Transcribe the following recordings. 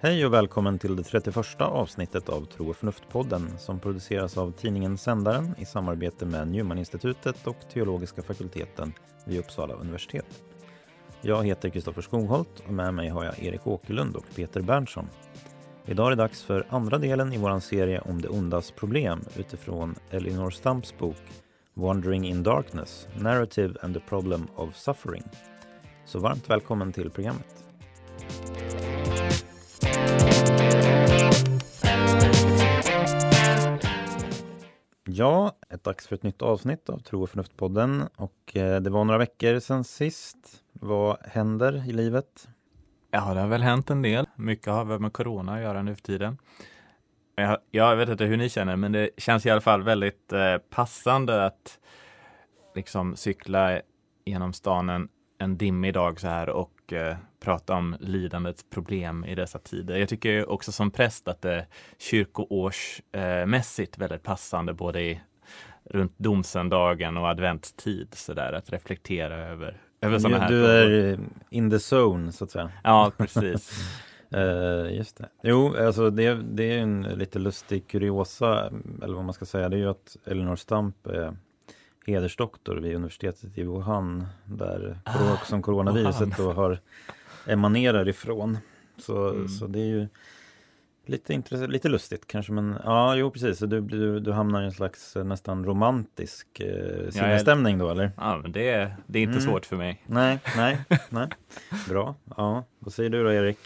Hej och välkommen till det 31 avsnittet av Tro och förnuft-podden som produceras av tidningen Sändaren i samarbete med Newman-institutet och Teologiska fakulteten vid Uppsala universitet. Jag heter Kristoffer Skogholt och med mig har jag Erik Åkerlund och Peter Berntsson. Idag är det dags för andra delen i vår serie om det ondas problem utifrån Elinor Stamps bok Wandering in Darkness, Narrative and the Problem of Suffering. Så varmt välkommen till programmet. Ja, ett dags för ett nytt avsnitt av Tro och förnuft-podden. Och eh, det var några veckor sedan sist. Vad händer i livet? Ja, det har väl hänt en del. Mycket har väl med corona att göra nu för tiden. Jag, jag vet inte hur ni känner, men det känns i alla fall väldigt eh, passande att liksom cykla genom stan en, en dimmig dag så här och eh, prata om lidandets problem i dessa tider. Jag tycker också som präst att det är kyrkoårsmässigt väldigt passande både i, runt domsöndagen och adventstid så där att reflektera över, över sådana här Du är in the zone så att säga. Ja, precis. Uh, just det. Jo, alltså det, det är en lite lustig kuriosa, eller vad man ska säga, det är ju att Elinor Stamp är hedersdoktor vid universitetet i Wuhan, där ah, som coronaviruset då har emanerar ifrån. Så, mm. så det är ju lite, lite lustigt kanske, men ja, jo precis. Så du, du, du hamnar i en slags eh, nästan romantisk eh, sinnesstämning då, eller? Ja, men det, det är inte mm. svårt för mig. Nej, nej, nej. Bra. Ja, vad säger du då, Erik?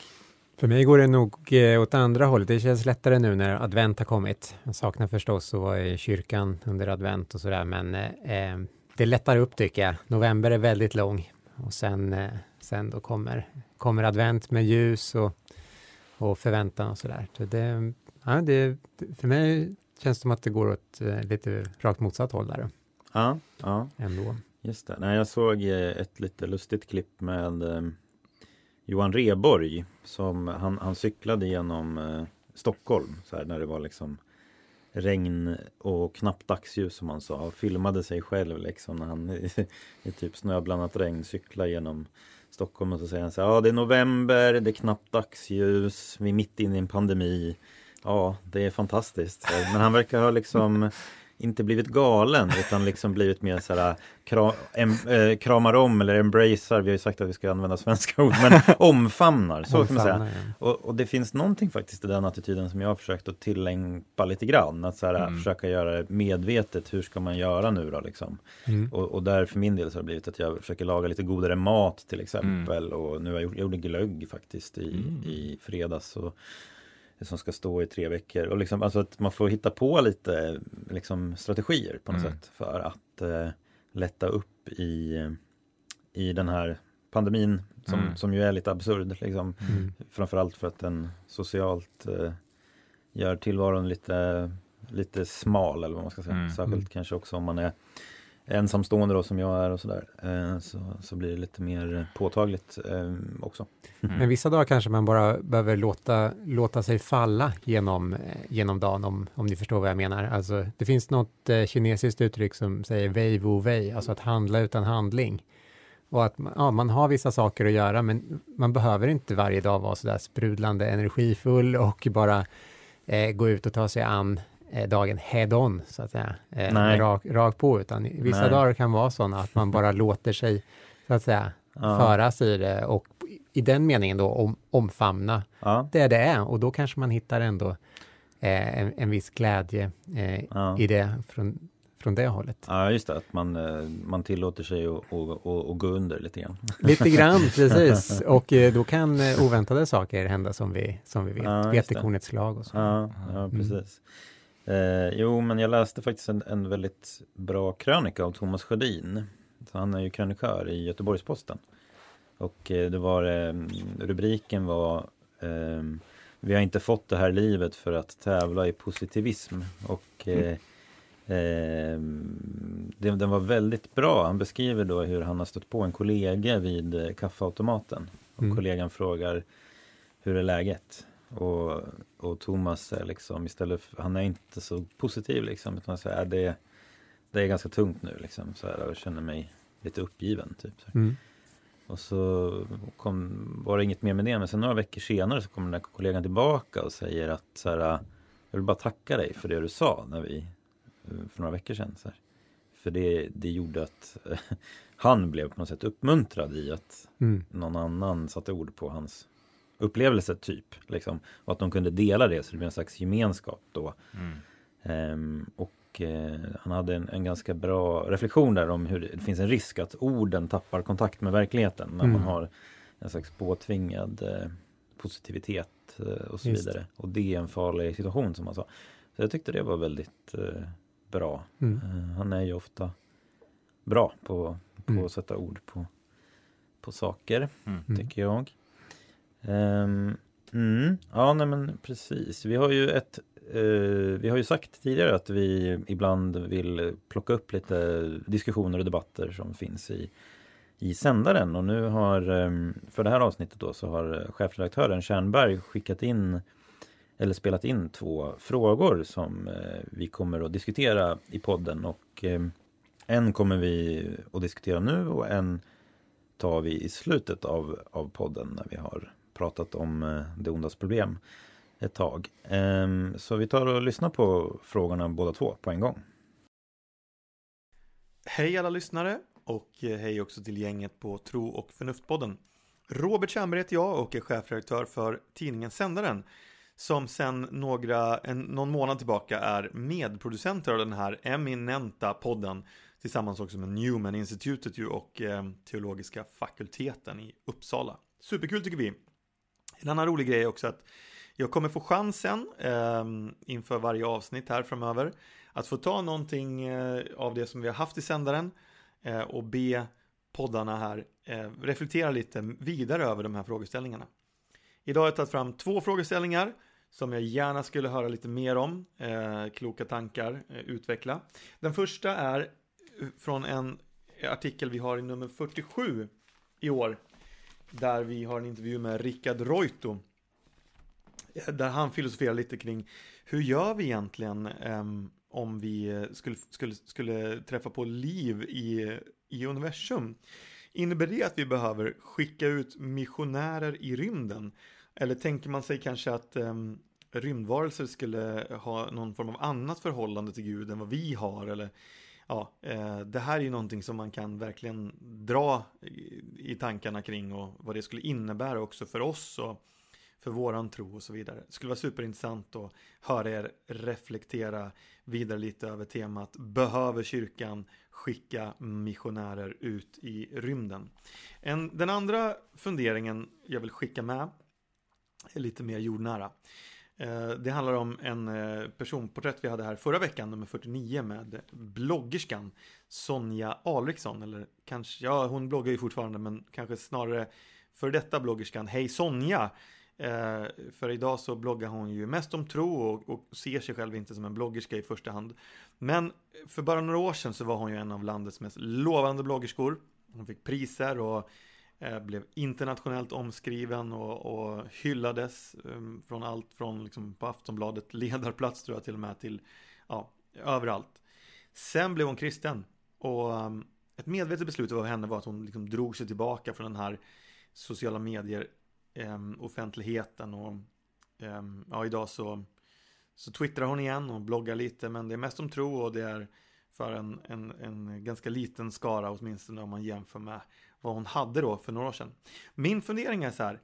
För mig går det nog eh, åt andra hållet. Det känns lättare nu när advent har kommit. Jag saknar förstås att vara i kyrkan under advent och sådär, men eh, det lättar upp tycker jag. November är väldigt lång och sen, eh, sen då kommer, kommer advent med ljus och, och förväntan och sådär. Så det, ja, det, för mig känns det som att det går åt eh, lite rakt motsatt håll där. Ja, ja. Ändå. Just det. Nej, jag såg eh, ett lite lustigt klipp med eh, Johan Reborg som han, han cyklade genom eh, Stockholm så här, när det var liksom regn och knappt dagsljus som han sa och filmade sig själv liksom när han i, typ snöblandat regn cyklar genom Stockholm och så säger han så här, ja det är november, det är knappt dagsljus, vi är mitt inne i en pandemi. Ja, det är fantastiskt. Men han verkar ha liksom inte blivit galen utan liksom blivit mer så här kra, em, äh, kramar om eller embracear, vi har ju sagt att vi ska använda svenska ord, men omfamnar, så kan man säga. Och, och, det finns någonting faktiskt i den attityden som jag har försökt att tillämpa lite grann, att så här, mm. försöka göra det medvetet, hur ska man göra nu då liksom? Mm. Och, och, där för min del så har det blivit att jag försöker laga lite godare mat till exempel mm. och nu har jag gjort, jag gjorde glögg faktiskt i, mm. i fredags. Och, som ska stå i tre veckor. Och liksom, alltså att man får hitta på lite liksom, strategier på något mm. sätt för att eh, lätta upp i, i den här pandemin som, mm. som ju är lite absurd. Liksom. Mm. Framförallt för att den socialt eh, gör tillvaron lite, lite smal eller vad man ska säga. Mm. Särskilt kanske också om man är ensamstående då som jag är och sådär, eh, så, så blir det lite mer påtagligt eh, också. Mm. Men vissa dagar kanske man bara behöver låta, låta sig falla genom, eh, genom dagen, om, om ni förstår vad jag menar. Alltså, det finns något kinesiskt uttryck som säger wei wu wei, alltså att handla utan handling. Och att ja, man har vissa saker att göra, men man behöver inte varje dag vara sådär sprudlande energifull och bara eh, gå ut och ta sig an dagen head-on, så att säga, eh, rak, rak på, utan vissa Nej. dagar kan vara sådana att man bara låter sig, så att säga, ja. föras i det och i den meningen då om, omfamna ja. det det är och då kanske man hittar ändå eh, en, en viss glädje eh, ja. i det från, från det hållet. Ja, just det, att man, eh, man tillåter sig att gå under lite grann. Lite grann, precis. Och eh, då kan oväntade saker hända som vi, som vi vet, ja, vetekornets slag och så. Ja, ja precis. Mm. Eh, jo, men jag läste faktiskt en, en väldigt bra krönika av Thomas Sjödin. Så han är ju krönikör i Göteborgs-Posten. Och eh, det var, eh, rubriken var eh, Vi har inte fått det här livet för att tävla i positivism. Och mm. det, den var väldigt bra. Han beskriver då hur han har stött på en kollega vid kaffeautomaten. Och mm. kollegan frågar Hur är läget? Och, och Thomas är liksom istället, för, han är inte så positiv liksom, utan säger det, det är ganska tungt nu liksom så här, och jag känner mig lite uppgiven typ. Så. Mm. Och så kom, var det inget mer med det, men sen några veckor senare så kommer den där kollegan tillbaka och säger att så här, jag vill bara tacka dig för det du sa när vi, för några veckor sedan. Så här. För det, det gjorde att han blev på något sätt uppmuntrad i att Mm. någon annan satte ord på hans upplevelse typ. Liksom. Och att de kunde dela det så det blev en slags gemenskap då. Mm. Ehm, och eh, han hade en, en ganska bra reflektion där om hur det, det finns en risk att orden tappar kontakt med verkligheten när Mm. man har en slags påtvingad eh, positivitet eh, och så Just. vidare. Och det är en farlig situation som han sa. Så jag tyckte det var väldigt eh, bra. Mm. Eh, han är ju ofta bra på, på Mm. att sätta ord på, på saker, Mm. Tycker jag. Um, mm, ja, nej men precis. Vi har ju ett uh, vi har ju sagt tidigare att vi ibland vill plocka upp lite diskussioner och debatter som finns i, i sändaren och nu har um, för det här avsnittet då så har chefredaktören Kärnberg skickat in eller spelat in två frågor som uh, vi kommer att diskutera i podden och eh, en kommer vi att diskutera nu och en tar vi i slutet av, av podden när vi har pratat om eh, det ondas problem ett tag. Ehm, så vi tar och lyssnar på frågorna båda två på en gång. Hej alla lyssnare och eh, hej också till gänget på Tro och Förnuftpodden. Robert Tjernberg heter jag och är chefredaktör för tidningen Sändaren som sedan några, en, någon månad tillbaka är medproducenter av den här eminenta podden tillsammans också med Newman-institutet och eh, teologiska fakulteten i Uppsala. Superkul tycker vi. En annan rolig grej är också att jag kommer få chansen eh, inför varje avsnitt här framöver att få ta någonting eh, av det som vi har haft i sändaren eh, och be poddarna här eh, reflektera lite vidare över de här frågeställningarna. Idag har jag tagit fram två frågeställningar som jag gärna skulle höra lite mer om, eh, kloka tankar, eh, utveckla. Den första är eh, från en artikel vi har i nummer 47 i år, där vi har en intervju med Rickard Reuto, eh, där han filosoferar lite kring hur gör vi egentligen ehm, om vi eh, skulle, skulle, skulle träffa på liv i, i universum? Innebär det att vi behöver skicka ut missionärer i rymden? Eller tänker man sig kanske att um, rymdvarelser skulle ha någon form av annat förhållande till Gud än vad vi har? Eller, ja, eh, det här är ju någonting som man kan verkligen dra i, i tankarna kring och vad det skulle innebära också för oss och för våran tro och så vidare. Det skulle vara superintressant att höra er reflektera vidare lite över temat Behöver kyrkan skicka missionärer ut i rymden? En, den andra funderingen jag vill skicka med är lite mer jordnära. Eh, det handlar om en eh, personporträtt vi hade här förra veckan, nummer 49 med bloggerskan Sonja Alriksson. Eller kanske, ja hon bloggar ju fortfarande men kanske snarare för detta bloggerskan Hej Sonja. Eh, för idag så bloggar hon ju mest om tro och, och ser sig själv inte som en bloggerska i första hand. Men för bara några år sedan så var hon ju en av landets mest lovande bloggerskor. Hon fick priser och Eh, blev internationellt omskriven och, och hyllades eh, från allt från liksom på Aftonbladet ledarplats tror jag till och med till ja, överallt. Sen blev hon kristen och ehm, ett medvetet beslut av henne var att hon liksom drog sig tillbaka från den här sociala medier-offentligheten. Ehm, och ehm, ja, idag så, så twittrar hon igen och bloggar lite men det är mest om tro och det är för en, en, en ganska liten skara åtminstone om man jämför med vad hon hade då för några år sedan. Min fundering är så här,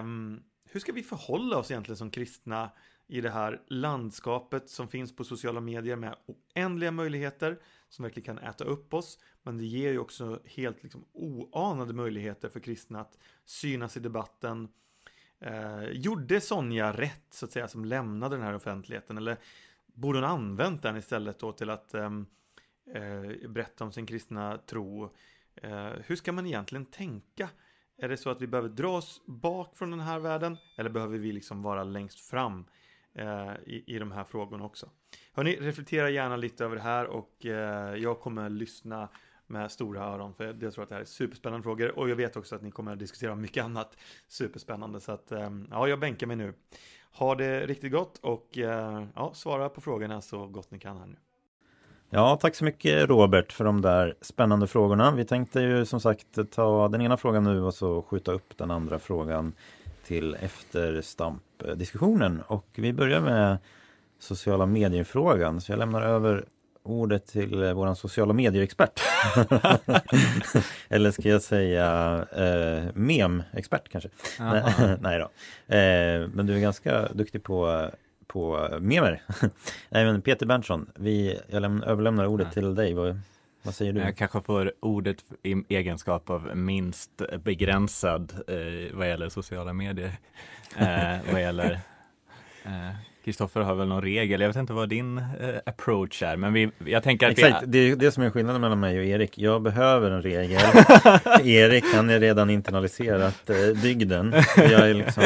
um, hur ska vi förhålla oss egentligen som kristna i det här landskapet som finns på sociala medier med oändliga möjligheter som verkligen kan äta upp oss. Men det ger ju också helt liksom oanade möjligheter för kristna att synas i debatten. Eh, gjorde Sonja rätt så att säga som lämnade den här offentligheten eller borde hon använt den istället då till att ehm, eh, berätta om sin kristna tro? Eh, hur ska man egentligen tänka? Är det så att vi behöver dra oss bak från den här världen eller behöver vi liksom vara längst fram eh, i, i de här frågorna också? Hörni, reflektera gärna lite över det här och eh, jag kommer lyssna med stora öron för jag tror att det här är superspännande frågor och jag vet också att ni kommer att diskutera mycket annat superspännande så att eh, ja, jag bänkar mig nu. Ha det riktigt gott och eh, ja, svara på frågorna så gott ni kan här nu. Ja, tack så mycket Robert för de där spännande frågorna. Vi tänkte ju som sagt ta den ena frågan nu och så skjuta upp den andra frågan till efter Stamp-diskussionen. Och vi börjar med sociala medier-frågan. Så jag lämnar över ordet till våran sociala medier-expert. Eller ska jag säga eh, mem-expert kanske? Nej då. Eh, men du är ganska duktig på, på memer. Nej men Peter Berntsson, vi, jag lämnar, överlämnar ordet Ja. till dig. Vad, vad säger du? Jag kanske får ordet i egenskap av minst begränsad eh, vad gäller sociala medier. Eh, vad gäller eh, Kristoffer har väl någon regel, jag vet inte vad din eh, approach är, men vi, jag tänker att Exakt, vi, det är det som är skillnaden mellan mig och Erik. Jag behöver en regel. Erik, han är redan internaliserat eh, dygden. Jag är liksom,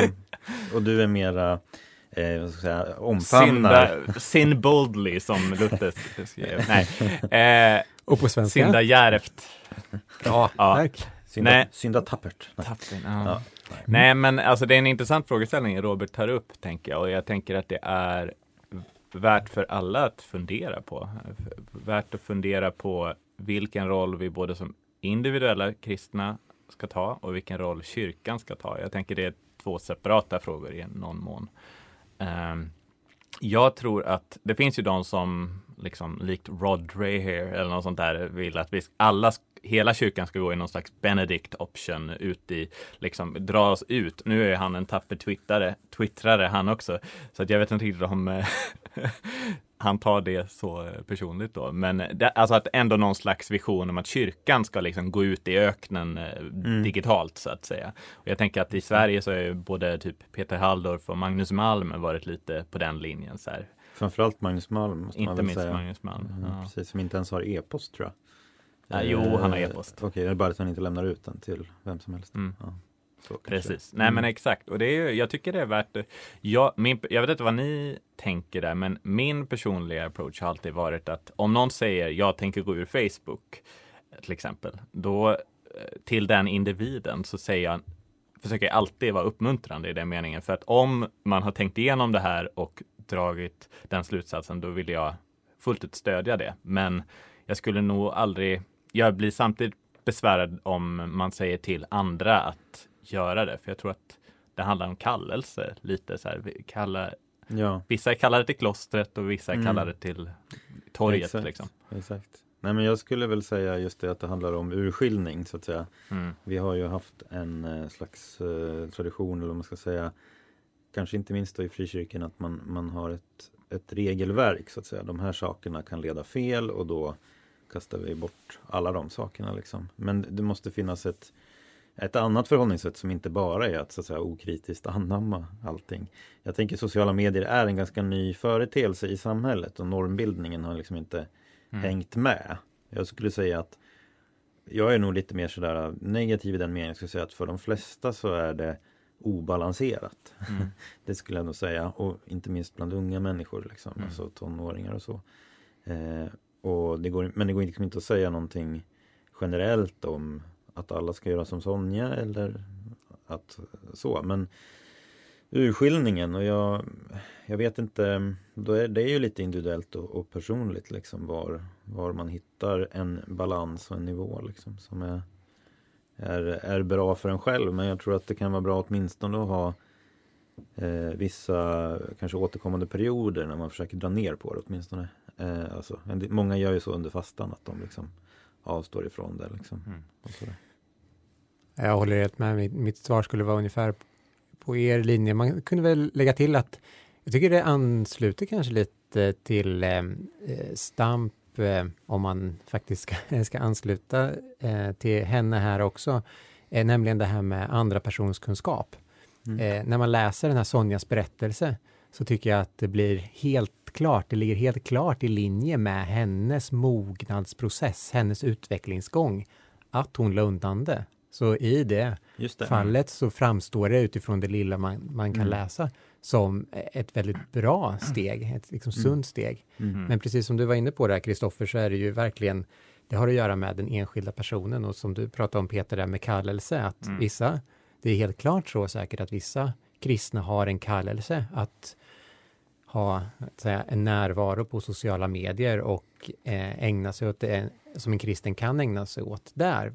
och du är mera, eh, vad ska jag säga, omfamnar. synda, sin boldly som Luther skrev. Nej, eh, Och på svenska? synda djärvt. Bra, Ja. tack. Synda, Nej. synda tappert. Nej. Tappen, ja. Ja. Nej, men alltså det är en intressant frågeställning Robert tar upp, tänker jag. Och jag tänker att det är värt för alla att fundera på. Värt att fundera på vilken roll vi både som individuella kristna ska ta och vilken roll kyrkan ska ta. Jag tänker det är två separata frågor i någon mån. Ehm, jag tror att det finns ju de som liksom likt Rod Dreher eller något sånt där vill att vi alla, hela kyrkan ska gå i någon slags Benedict option ut i, liksom dra oss ut. Nu är han en tapper twittare, twittrare han också, så att jag vet inte riktigt om eh, han tar det så eh, personligt då. Men det, alltså att ändå någon slags vision om att kyrkan ska liksom gå ut i öknen eh, digitalt så att säga. Och jag tänker att i Sverige så är både typ Peter Halldorf och Magnus Malm varit lite på den linjen så här. Framförallt Magnus Malm måste man Inte väl minst säga. Magnus Malm. Mm, Ja. Precis, som inte ens har e-post tror jag. Ja, jo, han har e-post. Okej, det är bara att han inte lämnar ut den till vem som helst. Mm. Ja. Precis. Nej men exakt. Och det är ju, jag tycker det är värt det. Jag, min, jag vet inte vad ni tänker där, men min personliga approach har alltid varit att om någon säger jag tänker gå ur Facebook, till exempel, då eh, till den individen så säger jag försöker jag alltid vara uppmuntrande i den meningen. För att om man har tänkt igenom det här och dragit den slutsatsen, då vill jag fullt ut stödja det. Men jag skulle nog aldrig, jag blir samtidigt besvärad om man säger till andra att göra det. För jag tror att det handlar om kallelse lite så här. Vi Kalla, Ja, vissa är kallade till klostret och vissa Mm. kallade till torget. exakt. Liksom. exakt. Nej men jag skulle väl säga just det att det handlar om urskiljning så att säga. Mm. Vi har ju haft en eh, slags eh, tradition eller vad man ska säga. Kanske inte minst då i frikyrkan att man, man har ett, ett regelverk så att säga. De här sakerna kan leda fel och då kastar vi bort alla de sakerna liksom. Men det måste finnas ett, ett annat förhållningssätt som inte bara är att, så att säga, okritiskt anamma allting. Jag tänker sociala medier är en ganska ny företeelse i samhället och normbildningen har liksom inte Mm. hängt med. Jag skulle säga att jag är nog lite mer sådär negativ i den meningen. Jag skulle säga att för de flesta så är det obalanserat. Mm. Det skulle jag nog säga. Och inte minst bland unga människor, liksom, Mm. alltså tonåringar och så. Eh, och det går, men det går liksom inte att säga någonting generellt om att alla ska göra som Sonja eller att så. Men urskiljningen och jag, jag vet inte, då är, det är ju lite individuellt och, och personligt liksom var, var man hittar en balans och en nivå liksom som är, är, är bra för en själv. Men jag tror att det kan vara bra åtminstone att ha eh, vissa kanske återkommande perioder när man försöker dra ner på det åtminstone. Eh, alltså, en många gör ju så under fastan att de liksom avstår ifrån det. Liksom, Mm. Jag håller helt med. Mitt, mitt svar skulle vara ungefär på er linje. Man kunde väl lägga till att jag tycker det ansluter kanske lite till eh, eh, Stamp eh, om man faktiskt ska, ska ansluta eh, till henne här också. Eh, nämligen det här med andra persons kunskap. Mm. Eh, när man läser den här Sonjas berättelse så tycker jag att det blir helt klart, det ligger helt klart i linje med hennes mognadsprocess, hennes utvecklingsgång, att hon la undan det. Så i det det. fallet så framstår det utifrån det lilla man, man kan Mm. läsa som ett väldigt bra steg, ett liksom Mm. sunt steg. Mm. Men precis som du var inne på där, Kristoffer, så är det ju verkligen, det har att göra med den enskilda personen och som du pratade om Peter, där med kallelse, att Mm. vissa, det är helt klart så säkert att vissa kristna har en kallelse att ha säga, en närvaro på sociala medier och eh, ägna sig åt det som en kristen kan ägna sig åt där.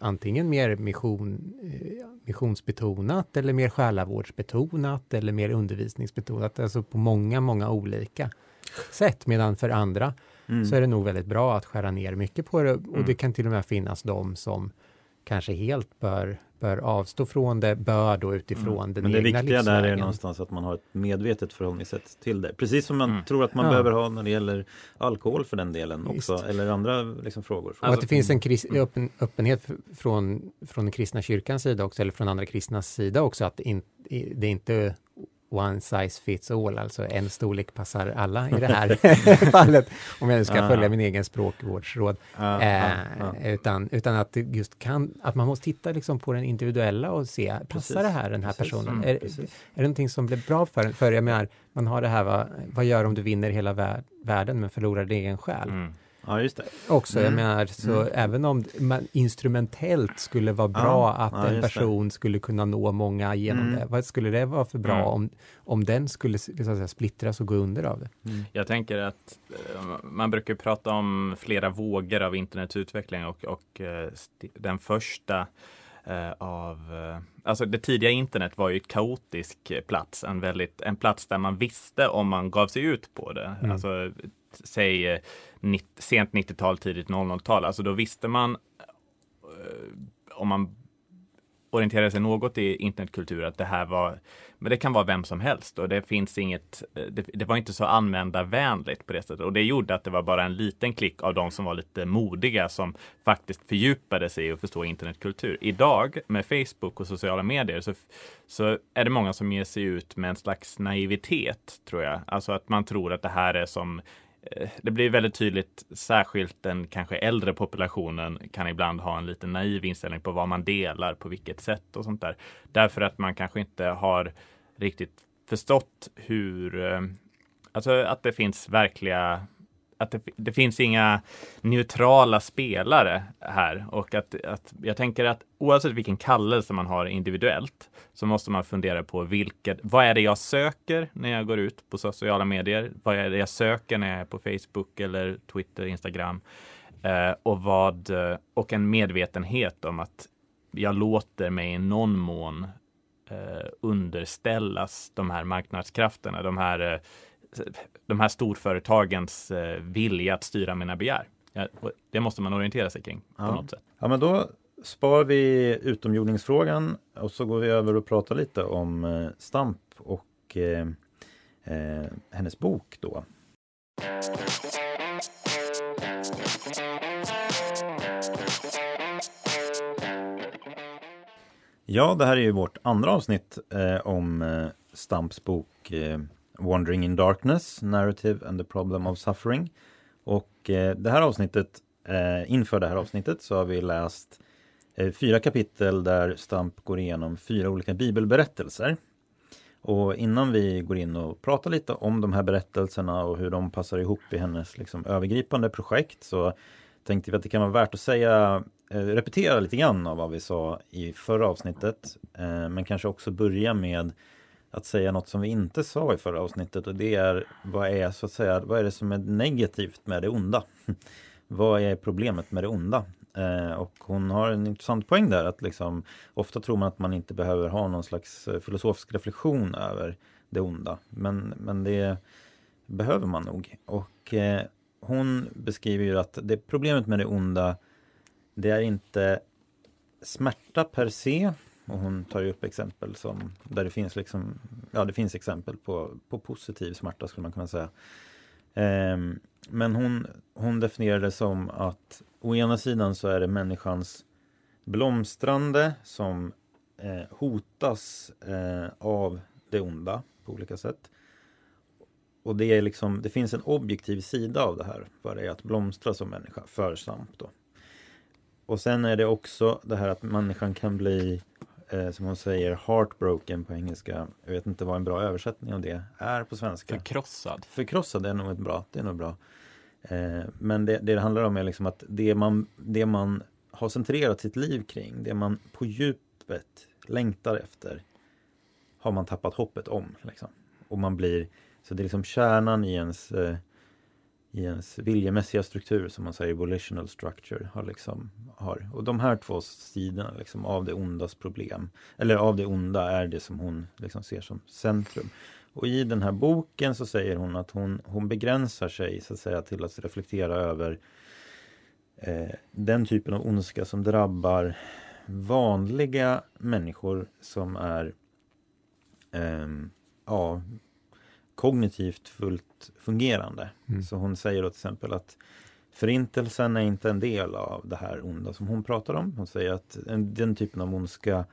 Antingen mer mission, eh, missionsbetonat eller mer själavårdsbetonat eller mer undervisningsbetonat, alltså på många, många olika sätt. Medan för andra mm. så är det nog väldigt bra att skära ner mycket på det och mm. det kan till och med finnas de som kanske helt bör bör avstå från det, bör då utifrån mm. den Men det viktiga livsvägen. där är någonstans att man har ett medvetet förhållningssätt till det. Precis som man mm. tror att man ja. behöver ha när det gäller alkohol för den delen också, Just. eller andra liksom, frågor. Och att det finns en kris, mm. öppen, öppenhet från, från den kristna kyrkans sida också, eller från andra kristnas sida också, att det, in, det är inte one size fits all, alltså en storlek passar alla i det här fallet, om jag nu ska följa min egen språkvårdsråd. eh, utan, utan att just kan, att man måste titta liksom på den individuella och se, passar precis. det här den här precis. personen? Mm, är, är det någonting som blir bra för För jag menar, man har det här, vad, vad gör om du vinner hela vär, världen men förlorar din egen själ? Mm. Ja, just det. Också, mm. jag menar, så mm. även om man instrumentellt skulle vara bra ja, att ja, en person det. skulle kunna nå många genom mm. det, vad skulle det vara för bra mm. om, om den skulle så säga, splittras och gå under av det? Mm. Jag tänker att eh, man brukar prata om flera vågor av internetutveckling och, och eh, den första Uh, av, alltså det tidiga internet var ju ett kaotisk plats, en, väldigt, en plats där man visste om man gav sig ut på det. Mm. Alltså säg eh, sent 90-tal, tidigt 00-tal. Alltså då visste man eh, om man orienterade sig något i internetkultur att det här var, men det kan vara vem som helst och det finns inget, eh, det, det, var inte så användarvänligt på det sättet och det gjorde att det var bara en liten klick av de som var lite modiga som faktiskt fördjupade sig och förstå internetkultur. Idag med Facebook och sociala medier så, så är det många som ger sig ut med en slags naivitet tror jag. Alltså att man tror att det här är som Eh, det blir väldigt tydligt, särskilt den kanske äldre populationen kan ibland ha en lite naiv inställning på vad man delar, på vilket sätt och sånt där. Därför att man kanske inte har riktigt förstått hur, eh, alltså att det finns verkliga att det, det, finns inga neutrala spelare här och att, att jag tänker att oavsett vilken kallelse man har individuellt så måste man fundera på vilket, vad är det jag söker när jag går ut på sociala medier? Vad är det jag söker när jag är på Facebook eller Twitter, Instagram? Eh, och vad, eh, och en medvetenhet om att jag låter mig i någon mån eh, underställas de här marknadskrafterna, de här eh, de här storföretagens eh, vilja att styra mina begär. Det måste man orientera sig kring på ja. något sätt. Ja, men då spar vi utomjordningsfrågan och så går vi över och pratar lite om eh, Stamp och eh, eh, hennes bok då. Ja, det här är ju vårt andra avsnitt eh, om eh, Stamps bok Wandering in Darkness, Narrative and the Problem of Suffering. Och eh, det här avsnittet, eh, inför det här avsnittet så har vi läst eh, fyra kapitel där Stamp går igenom fyra olika bibelberättelser. Och innan vi går in och pratar lite om de här berättelserna och hur de passar ihop i hennes liksom, övergripande projekt så tänkte vi att det kan vara värt att säga, repetera lite grann av vad vi sa i förra avsnittet. Men kanske också börja med att säga något som vi inte sa i förra avsnittet och det är vad är så att säga, vad är det som är negativt med det onda? vad är problemet med det onda? Eh, och hon har en intressant poäng där att liksom ofta tror man att man inte behöver ha någon slags eh, filosofisk reflektion över det onda. Men, men det behöver man nog. Och eh, hon beskriver ju att det problemet med det onda det är inte smärta per se och hon tar ju upp exempel som där det finns liksom, ja det finns exempel på, på positiv smärta skulle man kunna säga. Ehm, men hon, hon definierar det som att å ena sidan så är det människans blomstrande som eh, hotas eh, av det onda på olika sätt. Och det är liksom, det finns en objektiv sida av det här, vad det är att blomstra som människa, för Samp då. Och sen är det också det här att människan kan bli eh, som hon säger, heartbroken på engelska. Jag vet inte vad en bra översättning av det är på svenska. Förkrossad. Förkrossad är nog ett bra, det är nog bra. Eh, men det, det, det handlar om är liksom att det man, det man har centrerat sitt liv kring, det man på djupet längtar efter, har man tappat hoppet om. Liksom. Och man blir Så det är liksom kärnan i ens, eh, i ens viljemässiga struktur som man säger, volitional structure. Har liksom, har. Och de här två sidorna liksom, av det ondas problem, eller av det onda är det som hon liksom ser som centrum. Och i den här boken så säger hon att hon, hon begränsar sig så att säga till att reflektera över eh, den typen av ondska som drabbar vanliga människor som är eh, ja, kognitivt fullt fungerande. Mm. Så hon säger då till exempel att Förintelsen är inte en del av det här onda som hon pratar om. Hon säger att en, den typen av ondska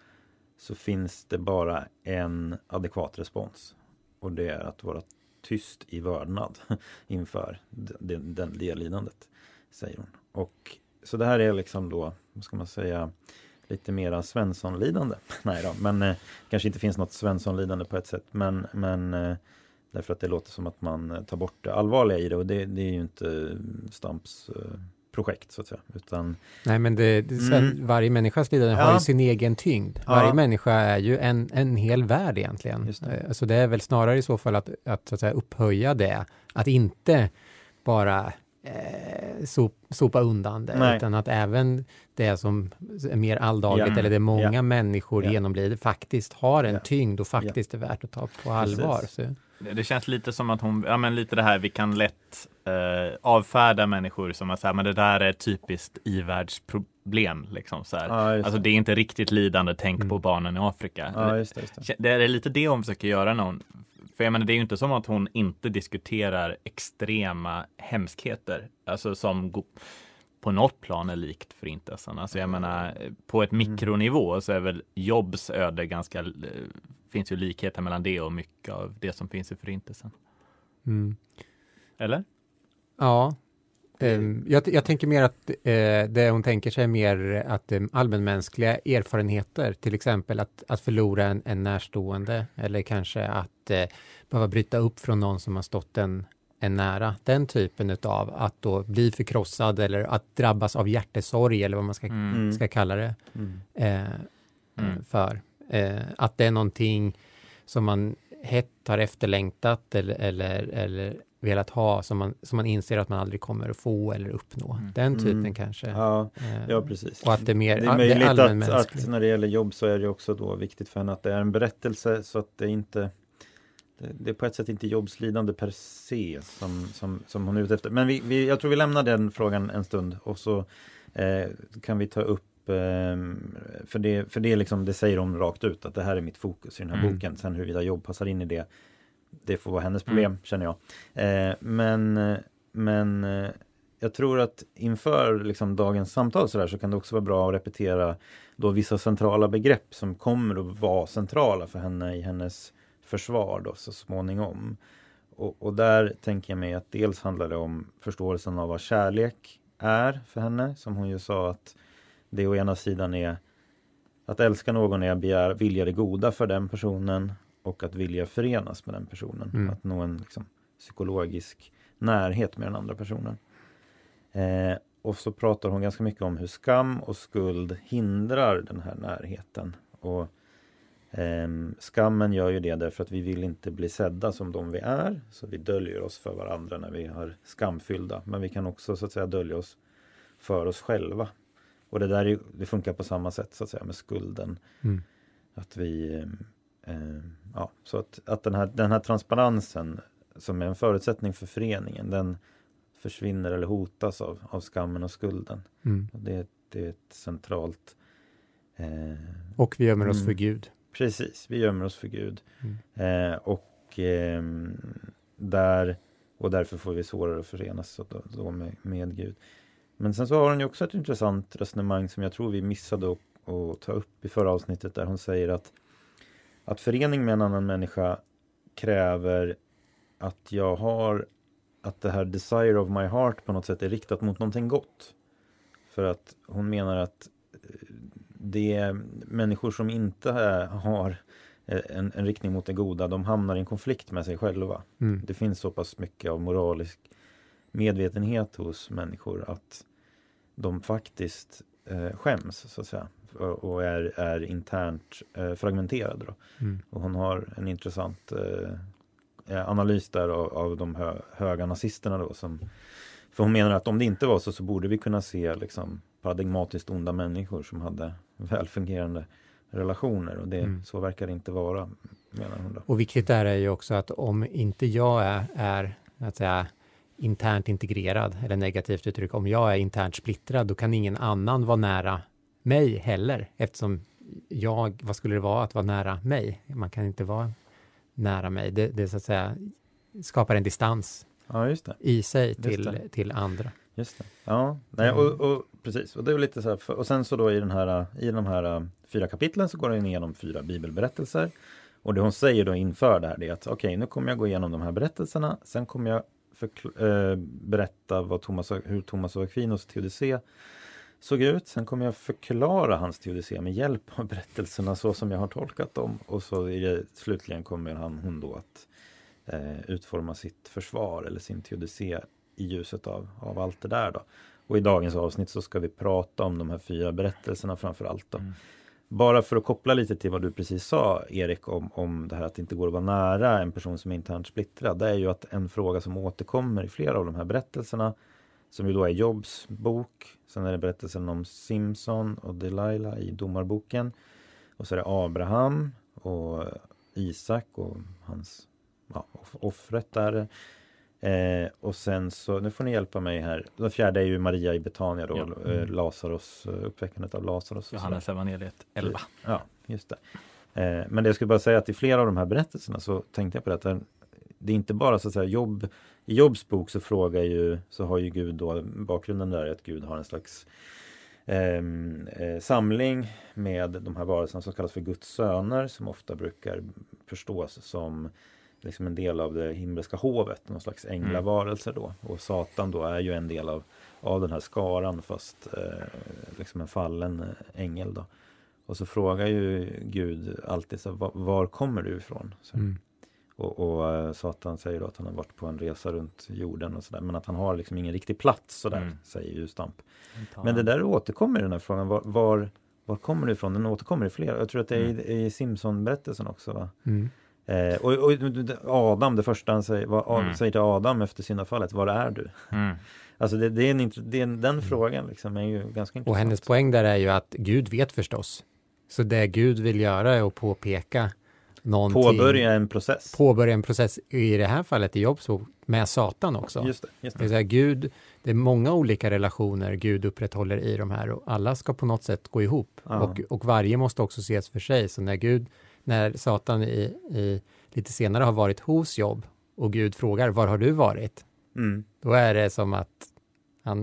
så finns det bara en adekvat respons. Och det är att vara tyst i vördnad inför det, det, det lidandet, säger hon. Och, så det här är liksom då, vad ska man säga, lite mera Svenssonlidande. Nej då, men eh, kanske inte finns något Svenssonlidande på ett sätt. Men, men eh, därför att det låter som att man eh, tar bort det allvarliga i det och det, det är ju inte Stamps eh, projekt så att säga. Utan, Nej, men det, det, Mm. varje människas lidande Ja. har ju sin egen tyngd. Ja. Varje människa är ju en, en hel värld egentligen. Just det. Eh, Så det är väl snarare i så fall att, att, så att säga, upphöja det, att inte bara eh, sop, sopa undan det, Nej. utan att även det som är mer alldagligt Ja. eller det många Ja. människor Ja. genomlider faktiskt har en tyngd och faktiskt är värt att ta på allvar. Så, Det känns lite som att hon, ja men lite det här, vi kan lätt eh, avfärda människor som att säga, men det där är ett typiskt ivärldsproblem. Liksom, så här. ja, Alltså det. är inte riktigt lidande, tänk Mm. på barnen i Afrika. ja, just det, just det. Det är lite det hon försöker göra när hon för jag menar, det är ju inte som att hon inte diskuterar extrema hemskheter, alltså som på något plan är likt förintelsen. Alltså jag menar, på ett mikronivå så är väl Jobs öde ganska, eh, finns ju likheter mellan det och mycket av det som finns i förintelsen. mm. Eller? Ja, Ehm, jag, jag tänker mer att eh, det hon tänker sig är mer att eh, allmänmänskliga erfarenheter, till exempel att, att förlora en, en närstående eller kanske att eh, behöva bryta upp från någon som har stått en, en nära. Den typen utav att då bli förkrossad eller att drabbas av hjärtesorg eller vad man ska, Mm. ska kalla det Mm. eh, Mm. för. Eh, att det är någonting som man hett har efterlängtat eller, eller, eller velat ha som man, som man inser att man aldrig kommer att få eller uppnå. Mm. Den typen Mm. kanske. Ja, Eh, ja, precis. och att det är mer Det är möjligt att, allmänmänskligt. att när det gäller jobb så är det också då viktigt för henne att det är en berättelse så att det inte det, det är på ett sätt inte Jobs lidande per se som, som, som hon är ute efter. Men vi, vi, jag tror vi lämnar den frågan en stund och så eh, kan vi ta upp för, det, för det, liksom, det säger hon rakt ut att det här är mitt fokus i den här Mm. boken. Sen huruvida jobb passar in i det det får vara hennes problem känner jag. Eh, men men eh, jag tror att inför liksom, dagens samtal så, där, så kan det också vara bra att repetera då vissa centrala begrepp som kommer att vara centrala för henne i hennes försvar då, så småningom. Och, och där tänker jag mig att dels handlar det om förståelsen av vad kärlek är för henne, som hon ju sa att det å ena sidan är att älska någon är att begär, vilja det goda för den personen och att vilja förenas med den personen. Mm. Att nå en liksom, psykologisk närhet med den andra personen. Eh, och så pratar hon ganska mycket om hur skam och skuld hindrar den här närheten. Och ehm, Skammen gör ju det därför att vi vill inte bli sedda som de vi är. Så vi döljer oss för varandra när vi är skamfyllda. Men vi kan också så att säga dölja oss för oss själva. Och det där är, det funkar på samma sätt så att säga med skulden. Mm. Att vi eh, eh, ja, så att, att den, här, den här transparensen som är en förutsättning för föreningen den försvinner eller hotas av, av skammen och skulden. Mm. Och det, det är ett centralt eh, Och vi gömmer oss Mm. för Gud. Precis, vi gömmer oss för Gud. Mm. Eh, och ehm, där och därför får vi svårare att förenas då, då med, med Gud. Men sen så har hon ju också ett intressant resonemang som jag tror vi missade att, att ta upp i förra avsnittet där hon säger att att förening med en annan människa kräver att jag har att det här desire of my heart på något sätt är riktat mot någonting gott. För att hon menar att eh, det är människor som inte har eh, en, en riktning mot det goda, de hamnar i en konflikt med sig själva. Mm. Det finns så pass mycket av moralisk medvetenhet hos människor att de faktiskt eh, skäms så att säga och och är, är internt eh, fragmenterade. Då. Mm. Och hon har en intressant eh, eh, analys där av, av de hö, höga nazisterna då som För hon menar att om det inte var så så borde vi kunna se liksom paradigmatiskt onda människor som hade välfungerande relationer och det, Mm. så verkar det inte vara menar hon då. Och viktigt där är ju också att om inte jag är, är att säga, internt integrerad, eller negativt uttryck, om jag är internt splittrad, då kan ingen annan vara nära mig heller, eftersom jag, vad skulle det vara att vara nära mig? Man kan inte vara nära mig. Det, det så att säga skapar en distans Ja i sig till, till andra. Just det. Ja, nej, Mm. och, och precis. Och det är lite så här, och sen så då i den här, i de här äh, fyra kapitlen så går den igenom fyra bibelberättelser. Och det hon säger då inför det här är att okej, nu kommer jag gå igenom de här berättelserna. Sen kommer jag förkl- eh, berätta vad Thomas, hur Thomas av Aquinos teodicé såg ut. Sen kommer jag förklara hans teodicé med hjälp av berättelserna så som jag har tolkat dem. Och så det, slutligen kommer han, hon då att eh, utforma sitt försvar eller sin teodicé i ljuset av, av allt det där. Då. Och i dagens avsnitt så ska vi prata om de här fyra berättelserna framför allt. Då. Mm. Bara för att koppla lite till vad du precis sa Erik om, om det här att det inte går att vara nära en person som är internt splittrad. Det är ju att en fråga som återkommer i flera av de här berättelserna som ju då är Jobs bok. Sen är det berättelsen om Simson och Delilah i Domarboken. Och så är det Abraham och Isak och hans ja, offret där. Eh, och sen så, nu får ni hjälpa mig här. Den fjärde är ju Maria i Betania då, Ja. eh, Lazarus, eh, uppväckandet av Lazarus. Johannes evangeliet 11. Ja, just det. Eh, men det jag skulle bara säga att i flera av de här berättelserna så tänkte jag på det att den- det är inte bara så att säga jobb i Jobs bok så frågar ju så har ju Gud då bakgrunden där är att Gud har en slags ehm, eh, samling med de här varelserna som kallas för Guds söner som ofta brukar förstås som liksom en del av det himmelska hovet, någon slags änglavarelser då. Och Satan då är ju en del av, av den här skaran fast eh, liksom en fallen eh, ängel då. Och så frågar ju Gud alltid så, var, var kommer du ifrån? Så, Mm. och, och eh, Satan säger då att han har varit på en resa runt jorden och sådär. Men att han har liksom ingen riktig plats sådär, Mm. säger ju Stamp. Men det där återkommer i den här frågan. Var, var, var kommer det ifrån? Den återkommer i flera. Jag tror att det är i, i Simpson-berättelsen också. Va? Mm. Eh, och, och Adam, det första han säger, vad, Mm. säger till Adam efter syndafallet, var är du? Mm. Alltså det, det är en, det är en, den frågan liksom är ju ganska intressant. Och hennes poäng där är ju att Gud vet förstås. Så det Gud vill göra är att påpeka någonting. Påbörja en process. påbörja en process, i det här fallet i Jobs bok, med Satan också. Just det, just Det det. vill säga Gud, det är många olika relationer Gud upprätthåller i de här och alla ska på något sätt gå ihop. Ja. Och, och varje måste också ses för sig. Så när Gud, när Satan i, i, lite senare har varit hos Jobb och Gud frågar, var har du varit? Mm. Då är det som att han,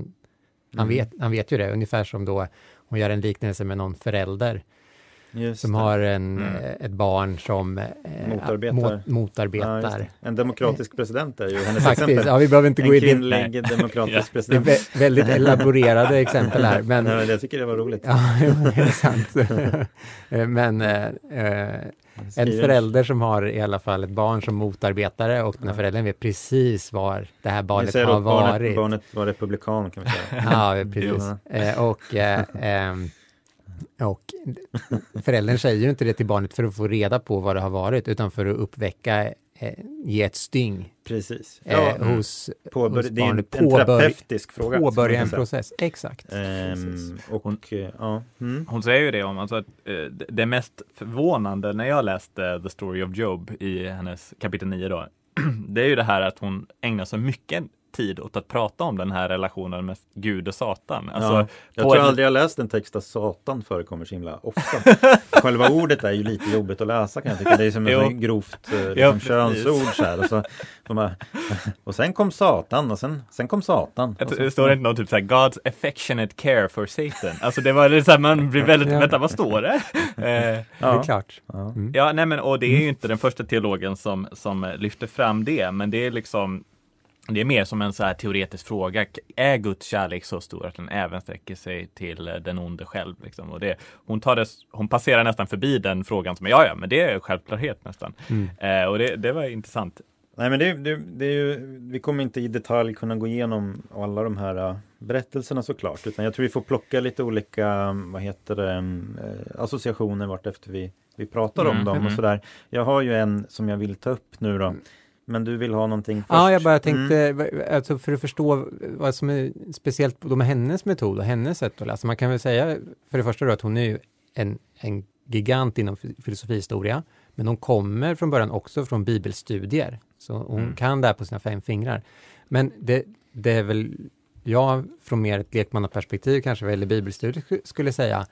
han, Mm. vet, han vet ju det, ungefär som då hon gör en liknelse med någon förälder Just som det. har en, Mm. eh, ett barn som eh, Motarbetar. mot, Ja, motarbetar. det. en demokratisk president är ju hennes Faktiskt, exempel. ja, vi behöver inte gå en in i kvinnlig demokratisk Ja. det är president. vä- väldigt elaborerade exempel här, men Nej, men jag tycker det var roligt. ja, det är sant. Eh, men eh, eh, en förälder som har i alla fall ett barn som motarbetare och den här Ja. föräldern vet precis var det här barnet har barnet, varit. barnet var republikan kan vi säga. Ja, precis. Eh, och, eh, ehm, och föräldern säger ju inte det till barnet för att få reda på vad det har varit, utan för att uppväcka, eh, ge ett styng Precis. eh, Ja, mm. hos påbör, hos det är en, en terapeutisk fråga. påbörja en process. Exakt. Ehm, och eh, ja. Mm. Hon säger ju det om, alltså att eh, det- det mest förvånande när jag läste The Story of Job i hennes kapitel 9 då, det är ju det här att hon ägnar så mycket tid åt att prata om den här relationen med Gud och Satan. Alltså, ja, jag tror ett- aldrig jag läst en text där Satan förekommer så himla ofta. Själva ordet är ju lite jobbigt att läsa kan jag tycka. Det är som ett grovt eh, liksom, Ja, könsord så här. Och, så, man, och sen kom Satan och sen, sen kom Satan. Så, Det står inte något typ såhär God's affectionate care for Satan. Alltså det var det så här, man blir väldigt, Ja. vänta vad står det? Eh, Det är ja, klart. ja. Mm. Ja, nej men och det är ju inte den första teologen som, som lyfter fram det, men det är liksom det är mer som en så här teoretisk fråga. Är Guds kärlek så stor att den även sträcker sig till eh, den onde själv? Liksom? Och det, hon, tar det, hon passerar nästan förbi den frågan som, ja, ja, men det är självklarhet nästan. Mm. Eh, och det, det var intressant. Nej men det, det, det är ju, vi kommer inte i detalj kunna gå igenom alla de här äh, berättelserna såklart. Utan jag tror vi får plocka lite olika, mm, vad heter det, mm, eh, associationer vart efter vi, vi pratar om Mm, dem och mm. sådär. Jag har ju en som jag vill ta upp nu då. Men du vill ha någonting först? Ja, jag bara Mm. tänkte, alltså för att förstå vad som är speciellt då med hennes metod och hennes sätt att läsa. Man kan väl säga för det första då att hon är ju en, en gigant inom fi- filosofihistoria, men hon kommer från början också från bibelstudier. Så hon Mm. kan det här på sina fem fingrar. Men det, det är väl, jag från mer ett lekmannaperspektiv kanske, eller bibelstudier sk- skulle säga,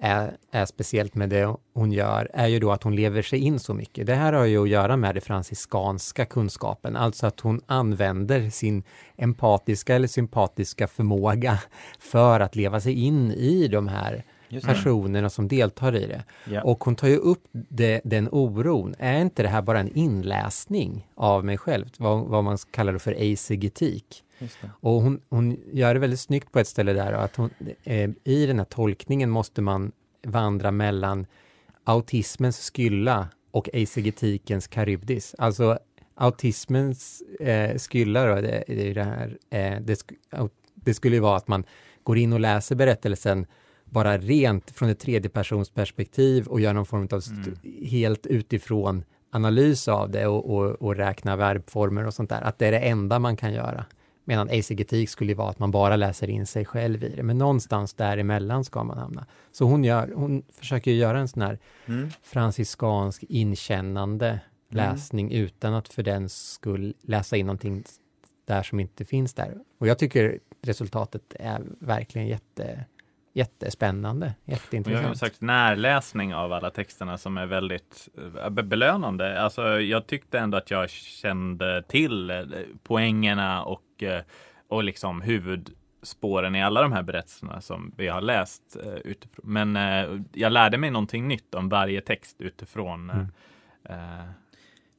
är, är speciellt med det hon gör, är ju då att hon lever sig in så mycket. Det här har ju att göra med det franciskanska kunskapen, alltså att hon använder sin empatiska eller sympatiska förmåga för att leva sig in i de här personerna som deltar i det. Ja. Och hon tar ju upp det, den oron. Är inte det här bara en inläsning av mig själv? Vad, vad man kallar det för eisegetik. Och hon, hon gör det väldigt snyggt på ett ställe där att hon, eh, i den här tolkningen måste man vandra mellan autismens skylla och eisegetikens karybdis. Alltså autismens eh, skylla då, det, det det här, eh, det, sk- det skulle ju vara att man går in och läser berättelsen bara rent från ett tredjepersonsperspektiv och gör någon form av st- helt utifrån analys av det och, och, och räkna verbformer och sånt där, att det är det enda man kan göra. Medan eisegetik skulle vara att man bara läser in sig själv i det, men någonstans däremellan ska man hamna. Så hon, gör, hon försöker göra en sån här Mm. franciskansk inkännande läsning utan att för den skull läsa in någonting där som inte finns där. Och jag tycker resultatet är verkligen jätte, jättespännande, Och jag har jätteintressant. sagt närläsning av alla texterna som är väldigt eh, be- belönande. Alltså, jag tyckte ändå att jag kände till eh, poängerna och, eh, och liksom huvudspåren i alla de här berättelserna som vi har läst utifrån. Men jag lärde mig någonting nytt om varje text utifrån Mm. eh,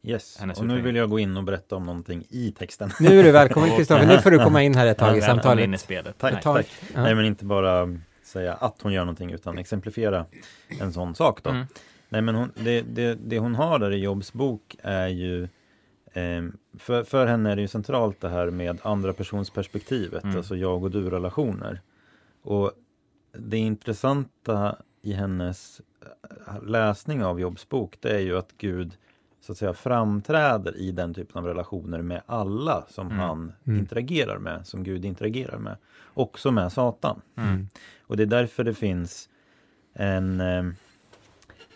Yes, Hennes och nu vill jag gå in och berätta om någonting i texten. Nu är du välkommen Kristoffer, nu får du komma in här ett tag i välkommen in i samtalet. spelet. Tack, tack. Nej men inte bara säga att hon gör någonting utan exemplifiera en sån sak då. Mm. Nej men hon, det, det, det hon har där i Jobs bok är ju eh, för, för henne är det ju centralt det här med andra persons perspektivet, Mm. alltså jag och du-relationer. Och det intressanta i hennes eh, läsning av Jobs bok det är ju att Gud så att säga framträder i den typen av relationer med alla som Mm. han Mm. interagerar med, som Gud interagerar med. Också med Satan. Mm. Och det är därför det finns en eh,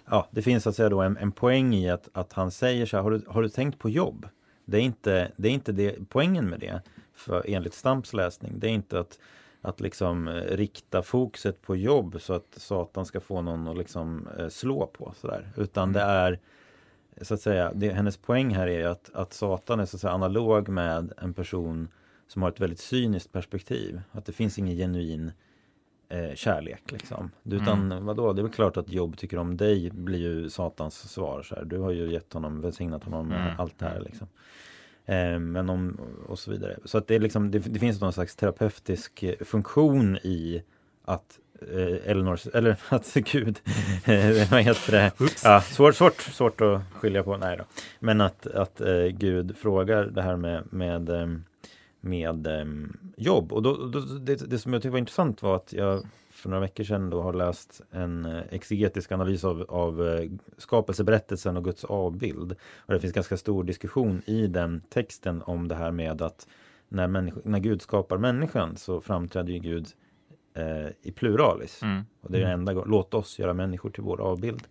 Ja, det finns så att säga då en, en poäng i att, att han säger så här, har du, har du tänkt på jobb? Det är inte, det är inte det, poängen med det, för enligt Stamps läsning, det är inte att, att liksom eh, rikta fokuset på jobb så att Satan ska få någon att liksom eh, slå på sådär. Utan det är så att säga, det, hennes poäng här är att, att Satan är så att säga analog med en person som har ett väldigt cyniskt perspektiv. Att det finns ingen genuin eh, kärlek liksom. Utan vadå, det är väl klart att jobb tycker om dig blir ju Satans svar. Så här. Du har ju gett honom, välsignat honom med Mm. allt det här liksom. Eh, men om, och så vidare. Så att det, är liksom, det, det finns någon slags terapeutisk eh, funktion i att eh, Elinor, eller att Gud, eh, vad heter det? Ja, svårt, svårt, svårt att skilja på, nej då. Men att, att eh, Gud frågar det här med, med, ehm, med ehm, jobb. Och då, då, det, det som jag tyckte var intressant var att jag för några veckor sedan då har läst en eh, exegetisk analys av, av eh, skapelseberättelsen och Guds avbild. Och det finns ganska stor diskussion i den texten om det här med att när, när Gud skapar människan så framträder ju Gud eh, i pluralis. Mm. Och det är den enda gången, låt oss göra människor till vår avbild.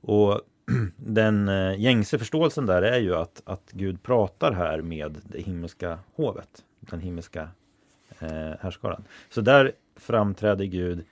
Och den eh, gängse förståelsen där är ju att, att Gud pratar här med det himmelska hovet, den himmelska eh, härskaran. Så där framträder Gud,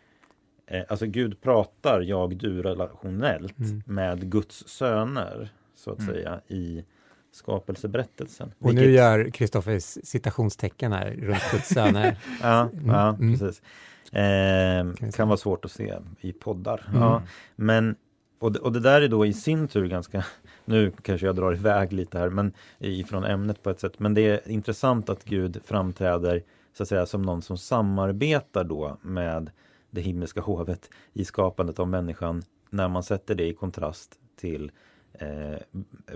eh, alltså Gud pratar jag du relationellt Mm. med Guds söner, så att Mm. säga, i skapelseberättelsen. Och nu Vilket- gör Kristoffers citationstecken här runt Guds söner. Ja, ja Mm. precis. Eh, kan vara svårt att se i poddar. Mm. Ja, men och det, och det där är då i sin tur ganska, nu kanske jag drar iväg lite här, men ifrån ämnet på ett sätt. Men det är intressant att Gud framträder så att säga som någon som samarbetar då med det himmelska hovet i skapandet av människan när man sätter det i kontrast till eh,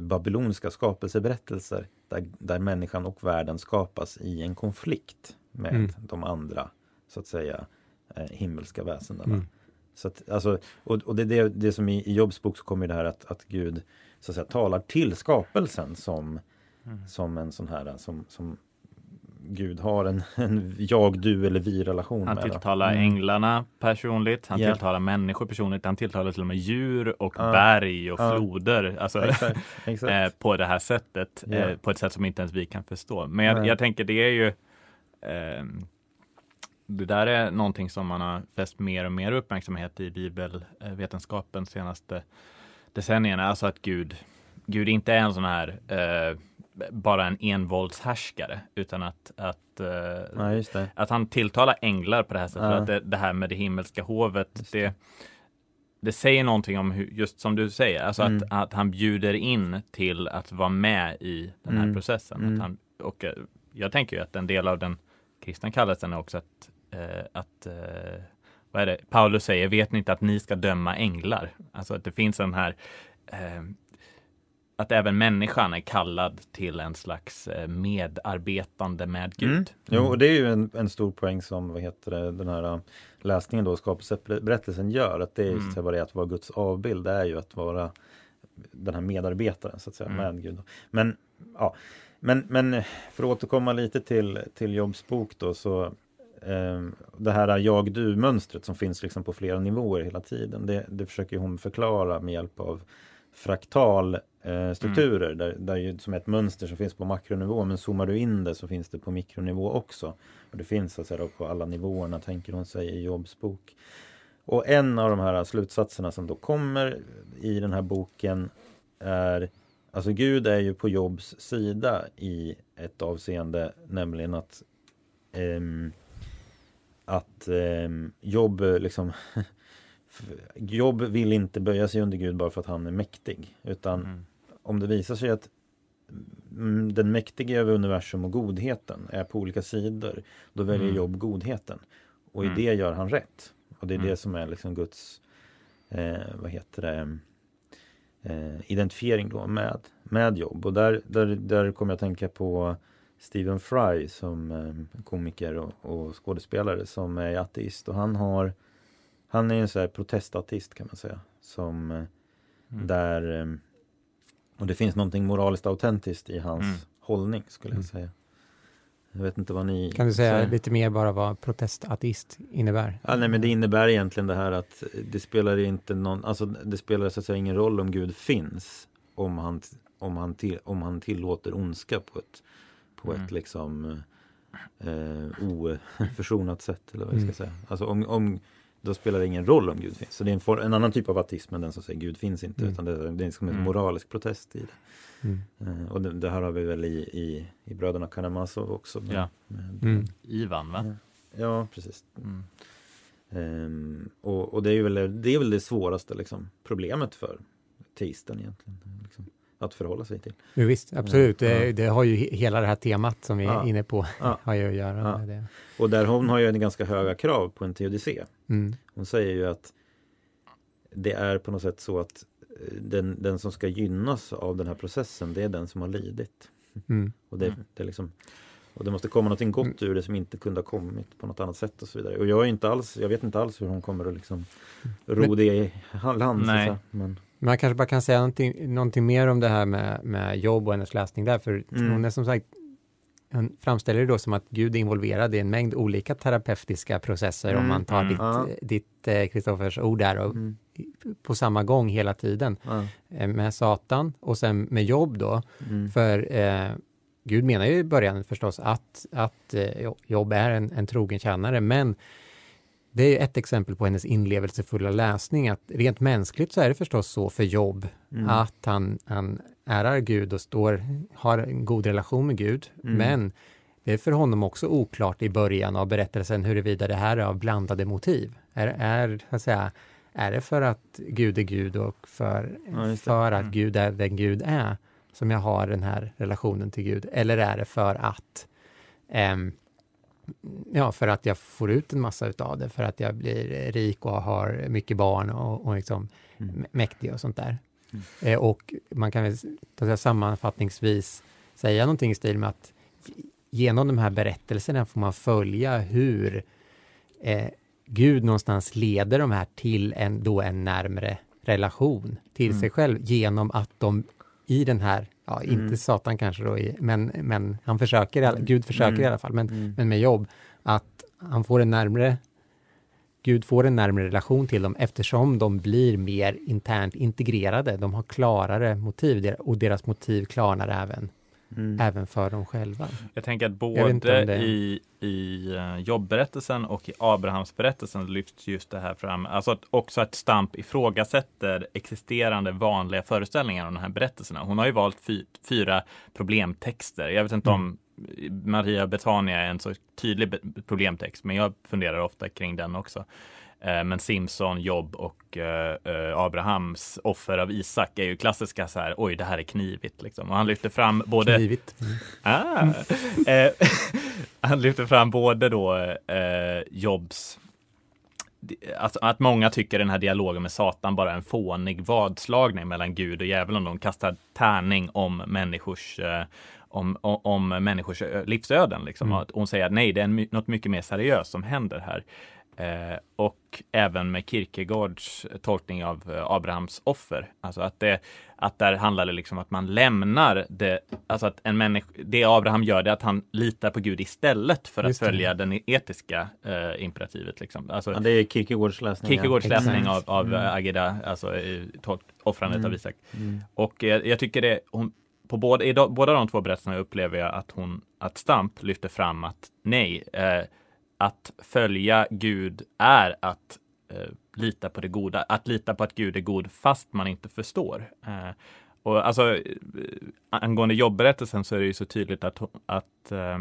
babyloniska skapelseberättelser där, där människan och världen skapas i en konflikt med Mm. de andra så att säga eh, himmelska väsendena. Mm. Så att, alltså, och, och det är det, det som i, i Jobs bok så kommer det här att, att Gud så att säga, talar till skapelsen som mm. som en sån här som, som Gud har en, en jag, du eller vi relation Han med. tilltalar mm. änglarna personligt, han yeah. tilltalar människor personligt, han tilltalar till och med djur och uh. berg och uh. floder. Alltså, exakt, exakt. Eh, på det här sättet, yeah. eh, på ett sätt som inte ens vi kan förstå. Men jag, jag tänker det är ju eh, det där är någonting som man har fäst mer och mer uppmärksamhet i bibelvetenskapen senaste decennierna. Alltså att Gud, Gud inte är en sån här eh, bara en envåldshärskare utan att, att, eh, ja, att han tilltalar änglar på det här sättet. Ja. Att det, det, här med det himmelska hovet, det, det säger någonting om hur, just som du säger, alltså mm. att, att han bjuder in till att vara med i den här mm. processen. Att mm. han, och eh, jag tänker ju att en del av den kristna kallelsen är också att, att eh, vad är det, Paulus säger, vet ni inte att ni ska döma änglar? Alltså att det finns en här eh, att även människan är kallad till en slags eh, medarbetande med Gud. Mm. Jo, och det är ju en, en, stor poäng som vad heter det, den här läsningen då, skapelseberättelsen gör. Att det är just mm. vad det är att vara Guds avbild, det är ju att vara den här medarbetaren så att säga, mm. med Gud. Men, ja, men, men för att återkomma lite till, till Jobs bok då så eh, det här jag-du-mönstret som finns liksom på flera nivåer hela tiden. Det, det försöker hon förklara med hjälp av fraktal eh, mm. där, där ju, som är ett mönster som finns på makronivå men zoomar du in det så finns det på mikronivå också. Och Det finns alltså på alla nivåerna tänker hon sig i Jobs bok. Och en av de här slutsatserna som då kommer i den här boken är Alltså Gud är ju på Jobs sida i ett avseende nämligen att um, att um, Jobb liksom Jobb vill inte böja sig under Gud bara för att han är mäktig utan mm om det visar sig att mm, den mäktige över universum och godheten är på olika sidor, då väljer mm. Jobb godheten. Och i mm. det gör han rätt. Och det är mm. det som är liksom Guds, eh, vad heter det, eh, identifiering då med, med Jobb. Och där, där, där kommer jag att tänka på Stephen Fry som eh, komiker och, och, skådespelare som är ateist. Och han har, han är en sån här protestateist kan man säga. Som eh, mm. där eh, och det finns någonting moraliskt autentiskt i hans mm. hållning skulle jag mm. säga. Jag vet inte vad ni Kan du säga säger. lite mer bara vad protestateist innebär? Ja, nej, men det innebär egentligen det här att det spelar inte någon, alltså det spelar så att säga ingen roll om Gud finns om han, om han, till, om han tillåter ondska på ett, på mm. ett liksom eh, oförsonat sätt eller vad jag ska mm. säga. Alltså om, om då spelar det ingen roll om Gud finns. Så det är en, for, en annan typ av ateism än den som säger Gud finns inte. Mm. Utan det, det är som en mm. moralisk protest i det. Mm. Uh, och det, det, här har vi väl i, i, i Bröderna Karamazov också. Med, ja. Med, mm. Ivan va? Ja, precis. Um, och, och, det är väl det, är väl det svåraste liksom, problemet för teisten egentligen. Liksom att förhålla sig till. Jo, visst, absolut. Ja. Det, det, har ju hela det här temat som vi är ja. inne på ja. har ju att göra med det. Och där hon har ju en ganska höga krav på en teodicé. Mm. Hon säger ju att det är på något sätt så att eh, den, den som ska gynnas av den här processen, det är den som har lidit. Mm. Och, det, det är liksom, och det måste komma något gott mm. ur det som inte kunde ha kommit på något annat sätt och så vidare. Och jag är inte alls, jag vet inte alls hur hon kommer att liksom ro det i land. Nej. Men, man kanske bara kan säga någonting, någonting mer om det här med, med jobb och hennes läsning där, för mm. hon är som sagt hon framställer det då som att Gud är involverad i en mängd olika terapeutiska processer mm, om man tar mm, ditt. Kristoffers eh, ord där och mm. på samma gång hela tiden eh, med Satan och sen med jobb då. Mm. För eh, Gud menar ju i början förstås att, att eh, jobb är en, en trogen tjänare, men det är ett exempel på hennes inlevelsefulla läsning, att rent mänskligt så är det förstås så för Jobb, mm. att han, han ärar Gud och står, har en god relation med Gud, mm. men det är för honom också oklart i början av berättelsen huruvida det här är av blandade motiv. Är, är, så att säga, är det för att Gud är Gud och för, ja, för att mm. Gud är den Gud är som jag har den här relationen till Gud? Eller är det för att um, ja, för att jag får ut en massa utav det, för att jag blir rik och har mycket barn och, och liksom mm. mäktig och sånt där. Mm. Eh, och man kan väl säga, sammanfattningsvis säga någonting i stil med att genom de här berättelserna får man följa hur eh, Gud någonstans leder de här till en, då en närmre relation till mm. sig själv genom att de i den här ja, inte Mm. Satan kanske då, men, men han försöker, alla- Gud försöker Mm. i alla fall, men, Mm. men med jobb, att han får en närmre, Gud får en närmre relation till dem eftersom de blir mer internt integrerade. De har klarare motiv och deras motiv klarnar även, Mm. även för dem själva. Jag tänker att både det- i, i eh, jobbberättelsen och i Abrahamsberättelsen lyfts just det här fram. Alltså att också att Stamp ifrågasätter existerande vanliga föreställningar om de här berättelserna. Hon har ju valt fy, fyra problemtexter. Jag vet inte Mm. om Maria Betania är en så tydlig problemtext, men jag funderar ofta kring den också. Eh, Men Simson, Jobb och eh, eh, Abrahams offer av Isak är ju klassiska så här, oj det här är knivigt liksom. Och han lyfter fram både Knivigt. Ah. Eh, han lyfter fram både då eh, Jobs Alltså att många tycker den här dialogen med Satan bara är en fånig vadslagning mellan Gud och djävulen. De kastar tärning om människors eh, om, om, om människors livsöden. Liksom. Mm. Att hon säger att nej, det är en något mycket mer seriöst som händer här. Eh, och även med Kierkegaards tolkning av eh, Abrahams offer. Alltså att det, att där handlar det liksom att man lämnar det, alltså att en människa, det Abraham gör det är att han litar på Gud istället för att följa den etiska eh, imperativet. Liksom. Alltså, Ja, det är Kierkegaards läsning. ja. Kierkegaards Exakt. läsning av, av Mm. mm. Ageda, alltså eh, offrandet Mm. av Isak. Mm. Och jag, jag tycker det, hon, på båda, i de, båda de två berättelserna upplever jag att hon, att Stamp lyfter fram att nej, eh, att följa Gud är att eh, lita på det goda, att lita på att Gud är god fast man inte förstår. Eh, och alltså, eh, angående jobbberättelsen så är det ju så tydligt att, att eh,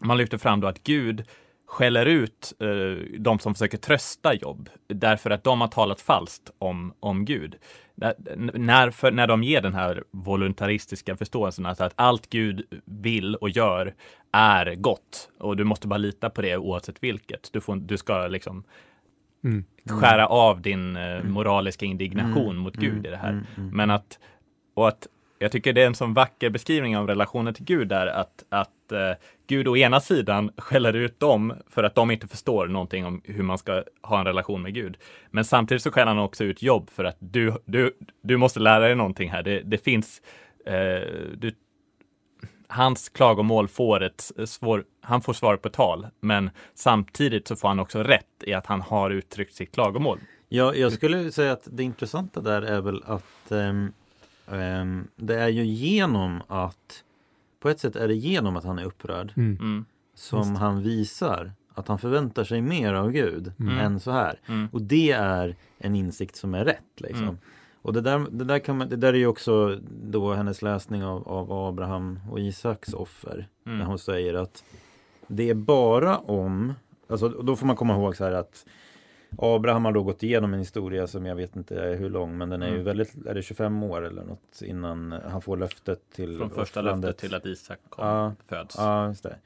man lyfter fram då att Gud skäller ut eh, de som försöker trösta jobb därför att de har talat falskt om, om Gud. När, när, för, när de ger den här voluntaristiska förståelsen, alltså att allt Gud vill och gör är gott och du måste bara lita på det oavsett vilket. Du, får, du ska liksom Mm. skära av din eh, moraliska indignation Mm. mot Gud Mm. i det här. Mm. Mm. Men att, och att jag tycker det är en sån vacker beskrivning av relationen till Gud där att, att eh, Gud å ena sidan skäller ut dem för att de inte förstår någonting om hur man ska ha en relation med Gud. Men samtidigt så skäller han också ut jobb för att du, du, du måste lära dig någonting här. Det, det finns, eh, du, hans klagomål får ett svår, han får svar på tal, men samtidigt så får han också rätt i att han har uttryckt sitt klagomål. Ja, jag skulle säga att det intressanta där är väl att ehm, ehm, det är ju genom att på ett sätt är det genom att han är upprörd Mm. Mm, som Just. han visar att han förväntar sig mer av Gud Mm. än så här. mm, Och det är en insikt som är rätt. Liksom. Och det där, det, där kan man, det där är ju också då hennes läsning av, av Abraham och Isaks offer. När mm, hon säger att det är bara om, alltså då får man komma ihåg så här att Abraham har då gått igenom en historia som jag vet inte hur lång men den är ju Mm. väldigt, är det 25 år eller något innan han får löftet till Från första offrandet. löftet till att Isak kom, Ja. föds. Ja, just det.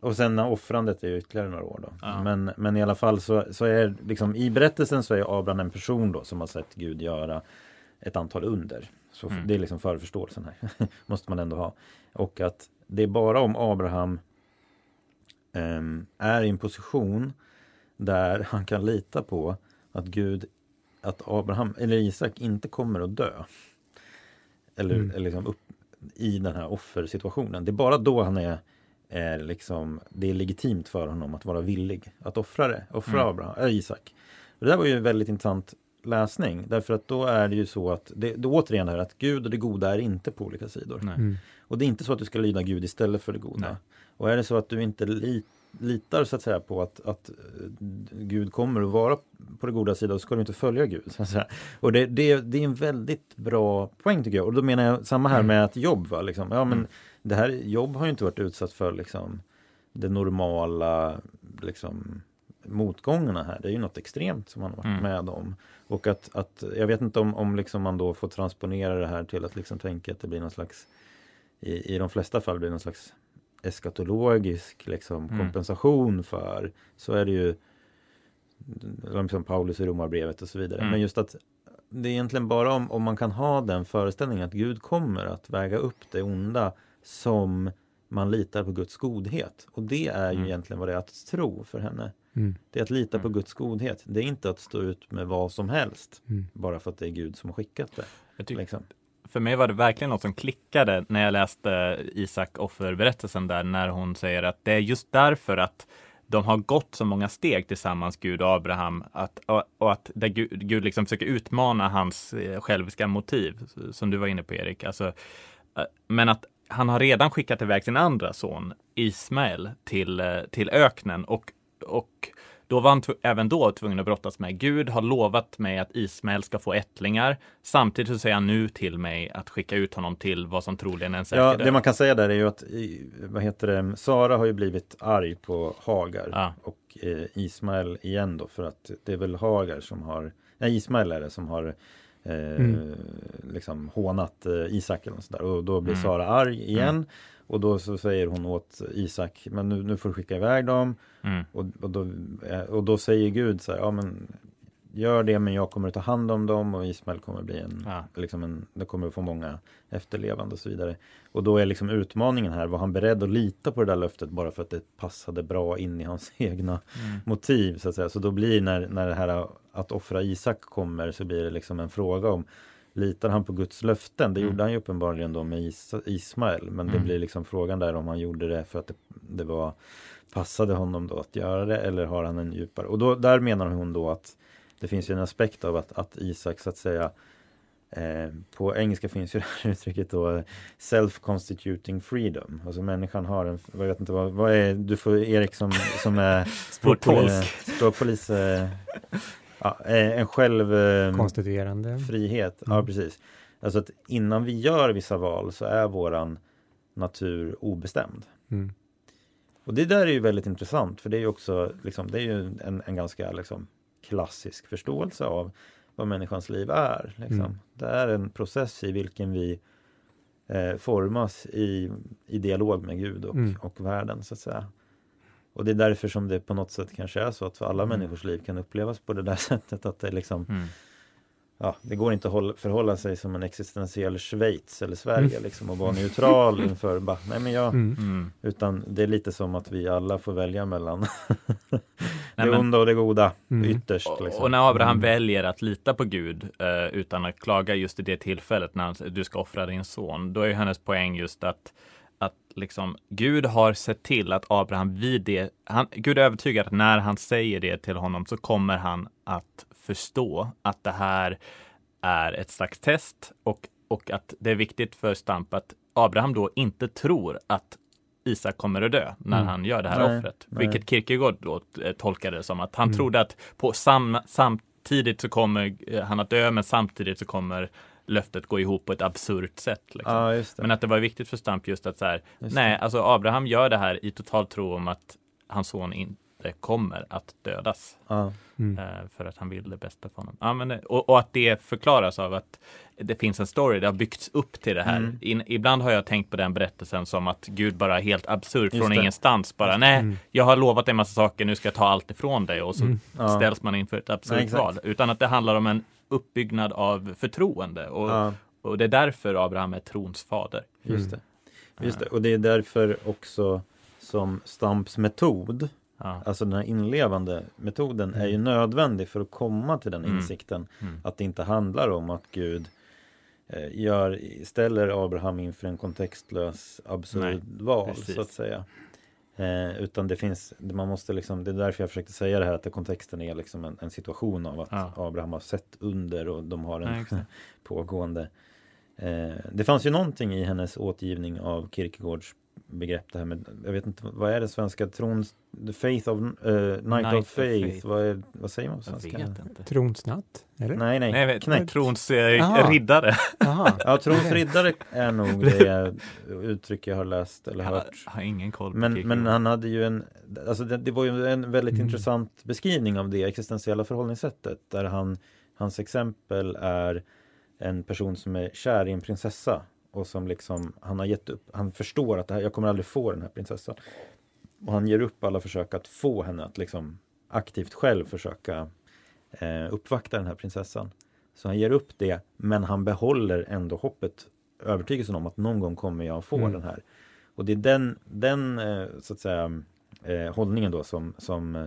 Och sen när offrandet är ju ytterligare några år då. Ja. Men, men i alla fall så, så är liksom i berättelsen så är Abraham en person då som har sett Gud göra ett antal under. Så Mm. det är liksom förförståelsen här. Måste man ändå ha. Och att det är bara om Abraham ehm, är i en position där han kan lita på att Gud, att Abraham eller Isak inte kommer att dö. Eller, Mm. eller liksom upp i den här offersituationen. Det är bara då han är, är liksom, det är legitimt för honom att vara villig att offra det, offra Mm. Abraham, äh, Isak. Och det där var ju en väldigt intressant läsning därför att då är det ju så att det, det återigen är att Gud och det goda är inte på olika sidor. Nej. Mm. Och det är inte så att du ska lyda Gud istället för det goda. Nej. Och är det så att du inte li, litar så att säga på att, att eh, Gud kommer att vara på det goda sidan så ska du inte följa Gud. Så att säga. Och det, det, det är en väldigt bra poäng tycker jag. Och då menar jag samma här med att jobb. Va? Liksom. Ja, men Mm. Det här jobb har ju inte varit utsatt för liksom, det normala liksom, motgångarna här. Det är ju något extremt som han har varit Mm. med om. Och att, att jag vet inte om, om liksom man då får transponera det här till att liksom tänka att det blir någon slags i, i de flesta fall blir någon slags eskatologisk liksom, Mm. kompensation för så är det ju liksom Paulus i Romarbrevet och så vidare. Mm. Men just att det är egentligen bara om, om man kan ha den föreställningen att Gud kommer att väga upp det onda som man litar på Guds godhet. Och det är ju Mm. egentligen vad det är att tro för henne. Mm. Det är att lita på Mm. Guds godhet. Det är inte att stå ut med vad som helst Mm. bara för att det är Gud som har skickat det. Liksom. för mig var det verkligen något som klickade när jag läste Isak offerberättelsen där, när hon säger att det är just därför att de har gått så många steg tillsammans, Gud och Abraham, att, och, och att där Gud, Gud liksom försöker utmana hans eh, själviska motiv, som du var inne på Erik. Alltså, eh, men att han har redan skickat iväg sin andra son Ismael till, eh, till öknen och, och då var han även då tvungen att brottas med. Gud har lovat mig att Ismael ska få ättlingar. Samtidigt så säger han nu till mig att skicka ut honom till vad som troligen är en säker Ja, det man kan säga där är ju att vad heter det, Sara har ju blivit arg på Hagar Ja. och eh, Ismael igen då för att det är väl Hagar som har, nej Ismael är det som har eh, Mm. liksom hånat eh, Isak eller något sånt där. och då blir Mm. Sara arg igen Mm. och då så säger hon åt Isak, men nu, nu får du skicka iväg dem Mm. och, och, då, eh, och då säger Gud så här, ja men gör det men jag kommer att ta hand om dem och Ismael kommer bli en, Ja. liksom en, det kommer att få många efterlevande och så vidare. Och då är liksom utmaningen här, var han beredd att lita på det där löftet bara för att det passade bra in i hans egna Mm. motiv så att säga. Så då blir när, när det här att offra Isak kommer så blir det liksom en fråga om Litar han på Guds löften? Det Mm. gjorde han ju uppenbarligen då med Is Ismael Men det Mm. blir liksom frågan där om han gjorde det för att det, det var Passade honom då att göra det eller har han en djupare? Och då, där menar hon då att Det finns ju en aspekt av att, att Isak så att säga eh, På engelska finns ju det här uttrycket då Self-constituting freedom Alltså människan har en, jag vet inte vad, vad är, du får Erik som, som är Språkpolisk. eh, Språkpolis eh, ja, eh, En själv eh, Konstituerande. frihet, ja Mm. precis Alltså att innan vi gör vissa val så är våran natur obestämd Mm. och det där är ju väldigt intressant för det är ju också liksom, det är ju en, en ganska liksom, klassisk förståelse av vad människans liv är. Liksom. Mm. Det är en process i vilken vi eh, formas i, i dialog med Gud och, Mm. och världen så att säga. Och det är därför som det på något sätt kanske är så att för alla människors liv kan upplevas på det där sättet att det liksom Mm. Ja, det går inte att hålla, förhålla sig som en existentiell Schweiz eller Sverige liksom och vara neutral inför bara, nej men jag, Mm. Mm. utan det är lite som att vi alla får välja mellan det Nej, men- onda och det goda Mm. ytterst. Och, Liksom. och när Abraham Mm. väljer att lita på Gud eh, utan att klaga just i det tillfället när han, du ska offra din son, då är ju hennes poäng just att att liksom Gud har sett till att Abraham vid det, han, Gud är övertygad att när han säger det till honom så kommer han att förstå att det här är ett slags test och, och att det är viktigt för Stamp att Abraham då inte tror att Isak kommer att dö när Mm. han gör det här Nej, offret. nej. Vilket Kierkegaard då eh, tolkade det som att han Mm. trodde att på sam, samtidigt så kommer eh, han att dö men samtidigt så kommer löftet gå ihop på ett absurt sätt. Liksom. Det. Men att det var viktigt för Stamp just att så här, Just nej, det. alltså Abraham gör det här i total tro om att hans son inte kommer att dödas. Ja. Mm. Eh, för att han vill det bästa för honom. Ja, men, det- och, och att det förklaras av att det finns en story, det har byggts upp till det här. Mm. In, ibland har jag tänkt på den berättelsen som att Gud bara helt absurd från ingenstans bara, nej, Mm. jag har lovat dig en massa saker, nu ska jag ta allt ifrån dig och så Mm. Ja. ställs man inför ett absurt val. Utan att det handlar om en uppbyggnad av förtroende och, Ja, och det är därför Abraham är trons fader. just det. Mm. Just det. Och det är därför också som Stamps metod, Ja. alltså den här inlevande metoden, är ju Mm. nödvändig för att komma till den Mm. insikten. Mm. Att det inte handlar om att Gud eh, gör, ställer Abraham inför en kontextlös absurd Nej, val precis. så att säga. Eh, utan det finns, man måste liksom, det är därför jag försökte säga det här att det, kontexten är liksom en, en situation av att Ja. Abraham har sett under och de har en exakt. pågående. Eh, det fanns ju någonting i hennes återgivning av Kierkegaards begrepp det här med, jag vet inte, vad är det svenska trons, the faith of, eh, night, Night of of faith, faith. Vad, är, vad säger man på Jag svenska? vet inte. Tronsnatt? Eller? Nej, nej, Nej, jag vet, knäck. trons eh, Jaha. riddare. Jaha. Ja, trons riddare är nog det uttryck jag har läst eller Jag har, hört. har ingen koll på Men, men han hade ju en, alltså det, det var ju en väldigt Mm. intressant beskrivning av det existentiella förhållningssättet där han, hans exempel är en person som är kär i en prinsessa och som liksom, han har gett upp, han förstår att det här, jag kommer aldrig få den här prinsessan. Och han ger upp alla försök att få henne att liksom aktivt själv försöka eh, uppvakta den här prinsessan. Så han ger upp det, men han behåller ändå hoppet, övertygelsen om att någon gång kommer jag få Mm. den här. Och det är den, den eh, så att säga, eh, hållningen då som, som, eh,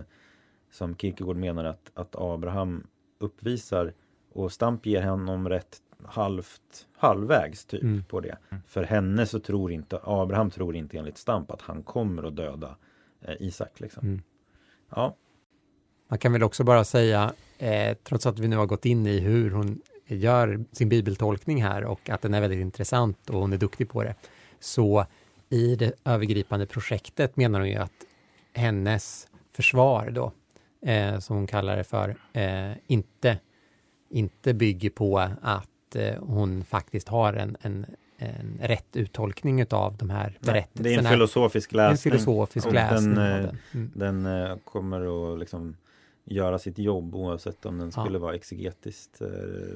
som Kierkegaard menar att, att Abraham uppvisar och Stamp ger honom rätt halvt, halvvägs typ Mm. på det. För henne så tror inte, Abraham tror inte enligt Stamp att han kommer att döda eh, Isak. Liksom. Mm. Ja, Man kan väl också bara säga, eh, trots att vi nu har gått in i hur hon gör sin bibeltolkning här och att den är väldigt intressant och hon är duktig på det, så i det övergripande projektet menar hon ju att hennes försvar då, eh, som hon kallar det för, eh, inte, inte bygger på att eh, hon faktiskt har en, en, en rätt uttolkning av de här nej, det är en berättelserna. filosofisk en läsning. filosofisk och läsning den, av eh, den. Mm. Den eh, kommer att liksom göra sitt jobb oavsett om den Ja. skulle vara exegetiskt eh,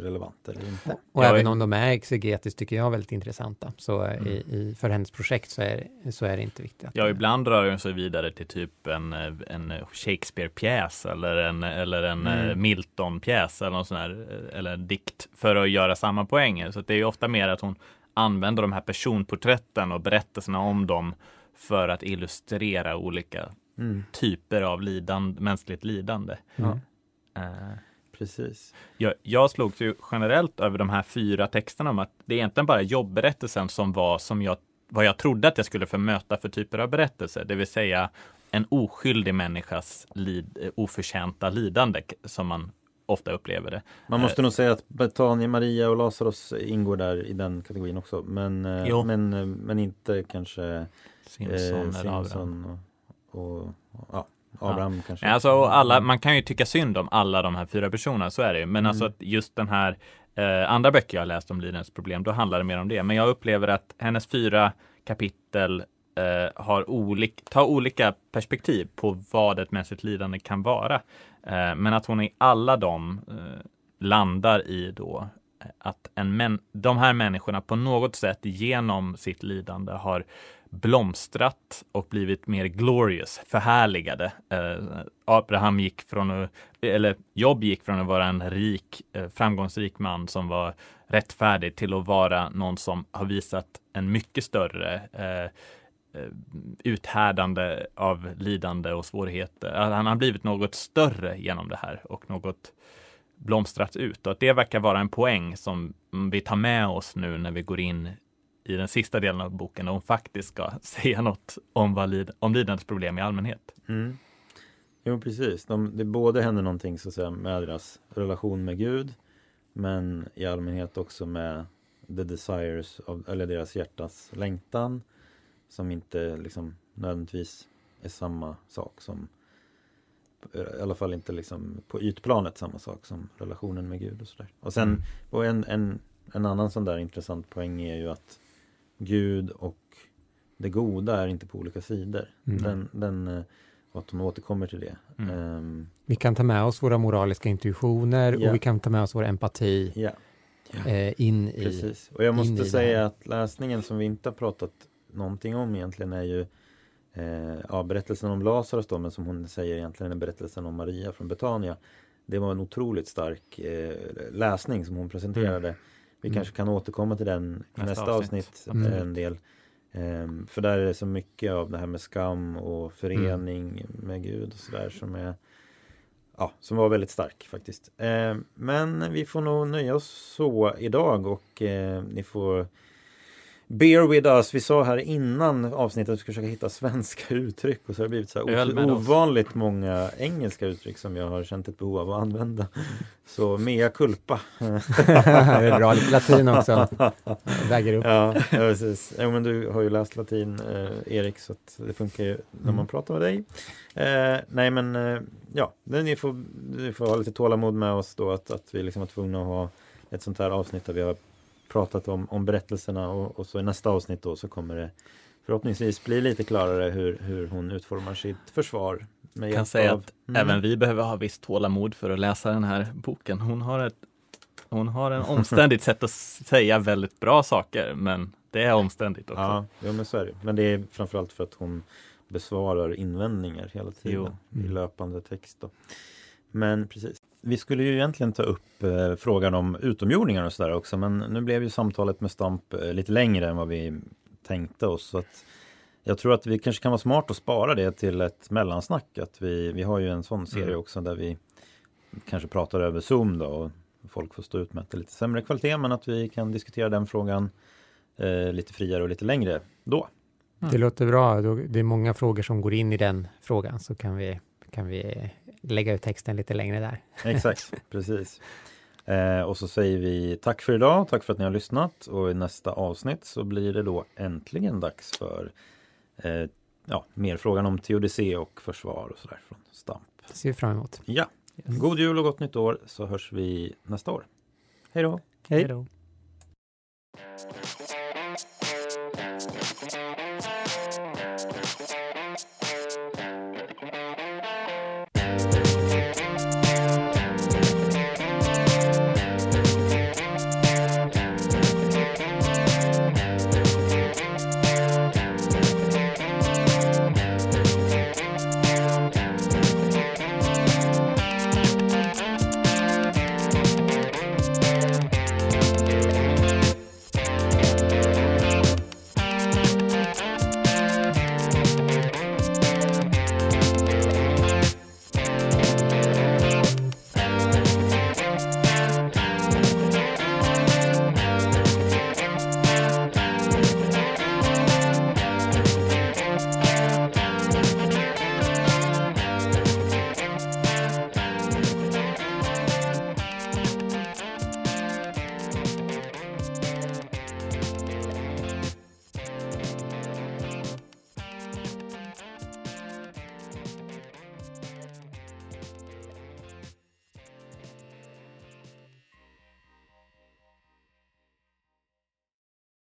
relevant eller inte. Och Jag även är- om de är exegetiskt tycker jag väldigt intressanta. Så Mm. i, i, för hennes projekt så är, så är det inte viktigt. att- Ja, ibland rör den sig vidare till typ en, eh, en Shakespeare-pjäs eller en, eller en Mm. eh, Milton-pjäs eller någon sån här, eh, eller en dikt för att göra samma poänger. Så att det är ju ofta mer att hon använder de här personporträtten och berättelserna om dem för att illustrera olika Mm, typer av lidande, mänskligt lidande. Mm. Eh, precis. Jag, jag slogs ju generellt över de här fyra texterna om att det är egentligen bara jobbberättelsen som var som jag, vad jag trodde att jag skulle få möta för typer av berättelser, det vill säga en oskyldig människas lid, eh, oförtjänta lidande som man ofta upplever det. Man måste nog säga att Betania, Maria och Lazarus ingår där i den kategorin också. Men, eh, Jo. men, eh, men inte kanske Simpson eh, eller Abraham. Simpson och, ja, Abraham kanske. Nej, Alltså, alla, man kan ju tycka synd om alla de här fyra personerna, så är det ju. Men alltså Mm. att just den här eh, andra böcker jag läst om lidandesproblem, då handlar det mer om det. Men jag upplever att hennes fyra kapitel eh, har olik, tar olika perspektiv på vad ett mänskligt lidande kan vara. Eh, men att hon i alla dem eh, landar i då eh, att en män, de här människorna på något sätt genom sitt lidande har blomstrat och blivit mer glorious, förhärligade. Eh, Abraham gick från att, eller Jobb gick från att vara en rik, eh, framgångsrik man som var rättfärdig till att vara någon som har visat en mycket större eh, eh uthärdande av lidande och svårigheter. Han har blivit något större genom det här och något blomstrat ut och att det verkar vara en poäng som vi tar med oss nu när vi går in i den sista delen av boken och hon faktiskt ska säga något om, vad lid om lidandesproblem i allmänhet. Mm. Jo precis, De, det både händer någonting så att säga, med deras relation med Gud men i allmänhet också med the desires, of, eller deras hjärtas längtan som inte liksom nödvändigtvis är samma sak som i alla fall inte liksom på ytplanet samma sak som relationen med Gud och sådär. Och sen Mm. och en, en, en annan sån där intressant poäng är ju att Gud och det goda är inte på olika sidor. Mm. Den, den, eh, och att hon återkommer till det. Mm. Ehm, Vi kan ta med oss våra moraliska intuitioner Ja. och vi kan ta med oss vår empati ja, eh, in i... precis. Och jag måste säga att läsningen som vi inte har pratat någonting om egentligen är ju eh, ja, berättelsen om Lazarus då, men som hon säger egentligen är berättelsen om Maria från Betania. Det var en otroligt stark eh, läsning som hon presenterade. Vi Mm. kanske kan återkomma till den i Nästa nästa, avsnitt. avsnitt, eh, en del. Ehm, för där är det så mycket av det här med skam och förening med Gud och sådär som är Ja, som var väldigt stark faktiskt. Ehm, men vi får nog nöja oss så idag och eh, ni får Bear with us. Vi sa här innan avsnittet att vi ska försöka hitta svenska uttryck och så har det blivit så här ovanligt många engelska uttryck som jag har känt ett behov av att använda. Så mea culpa. det är bra, lite latin också. Väger upp. Ja, precis. Jo, men du har ju läst latin, eh, Erik, så att det funkar ju när man Mm. pratar med dig. Eh, nej, men eh, ja, ni får, ni får ha lite tålamod med oss då att, att vi liksom var tvungna att ha ett sånt här avsnitt där vi har pratat om, om berättelserna och, och så i nästa avsnitt då så kommer det förhoppningsvis bli lite klarare hur, hur hon utformar sitt försvar. Jag kan säga av- att Mm. även vi behöver ha visst tålamod för att läsa den här boken. Hon har ett hon har en omständigt sätt att säga väldigt bra saker, men det är omständigt också. Ja, jo, men så är det. Men det är framförallt för att hon besvarar invändningar hela tiden Jo. i Mm. löpande text. Då. Men precis. Vi skulle ju egentligen ta upp eh, frågan om utomjordingar och sådär också, men nu blev ju samtalet med Stamp eh, lite längre än vad vi tänkte oss. Så att jag tror att vi kanske kan vara smart att spara det till ett mellansnack. Att vi, vi har ju en sån serie Mm. också där vi kanske pratar över Zoom då och folk får stå ut med att det är lite sämre kvalitet men att vi kan diskutera den frågan eh, lite friare och lite längre då. Mm. Det låter bra. Det är många frågor som går in i den frågan så kan vi, kan vi lägga ut texten lite längre där. Exakt, precis. Eh, och så säger vi tack för idag, tack för att ni har lyssnat och i nästa avsnitt så blir det då äntligen dags för eh, ja, mer frågan om teodicé och försvar och sådär från Stamp. Det ser vi fram emot. Ja, god jul och gott nytt år så hörs vi nästa år. Hej då! Hej då!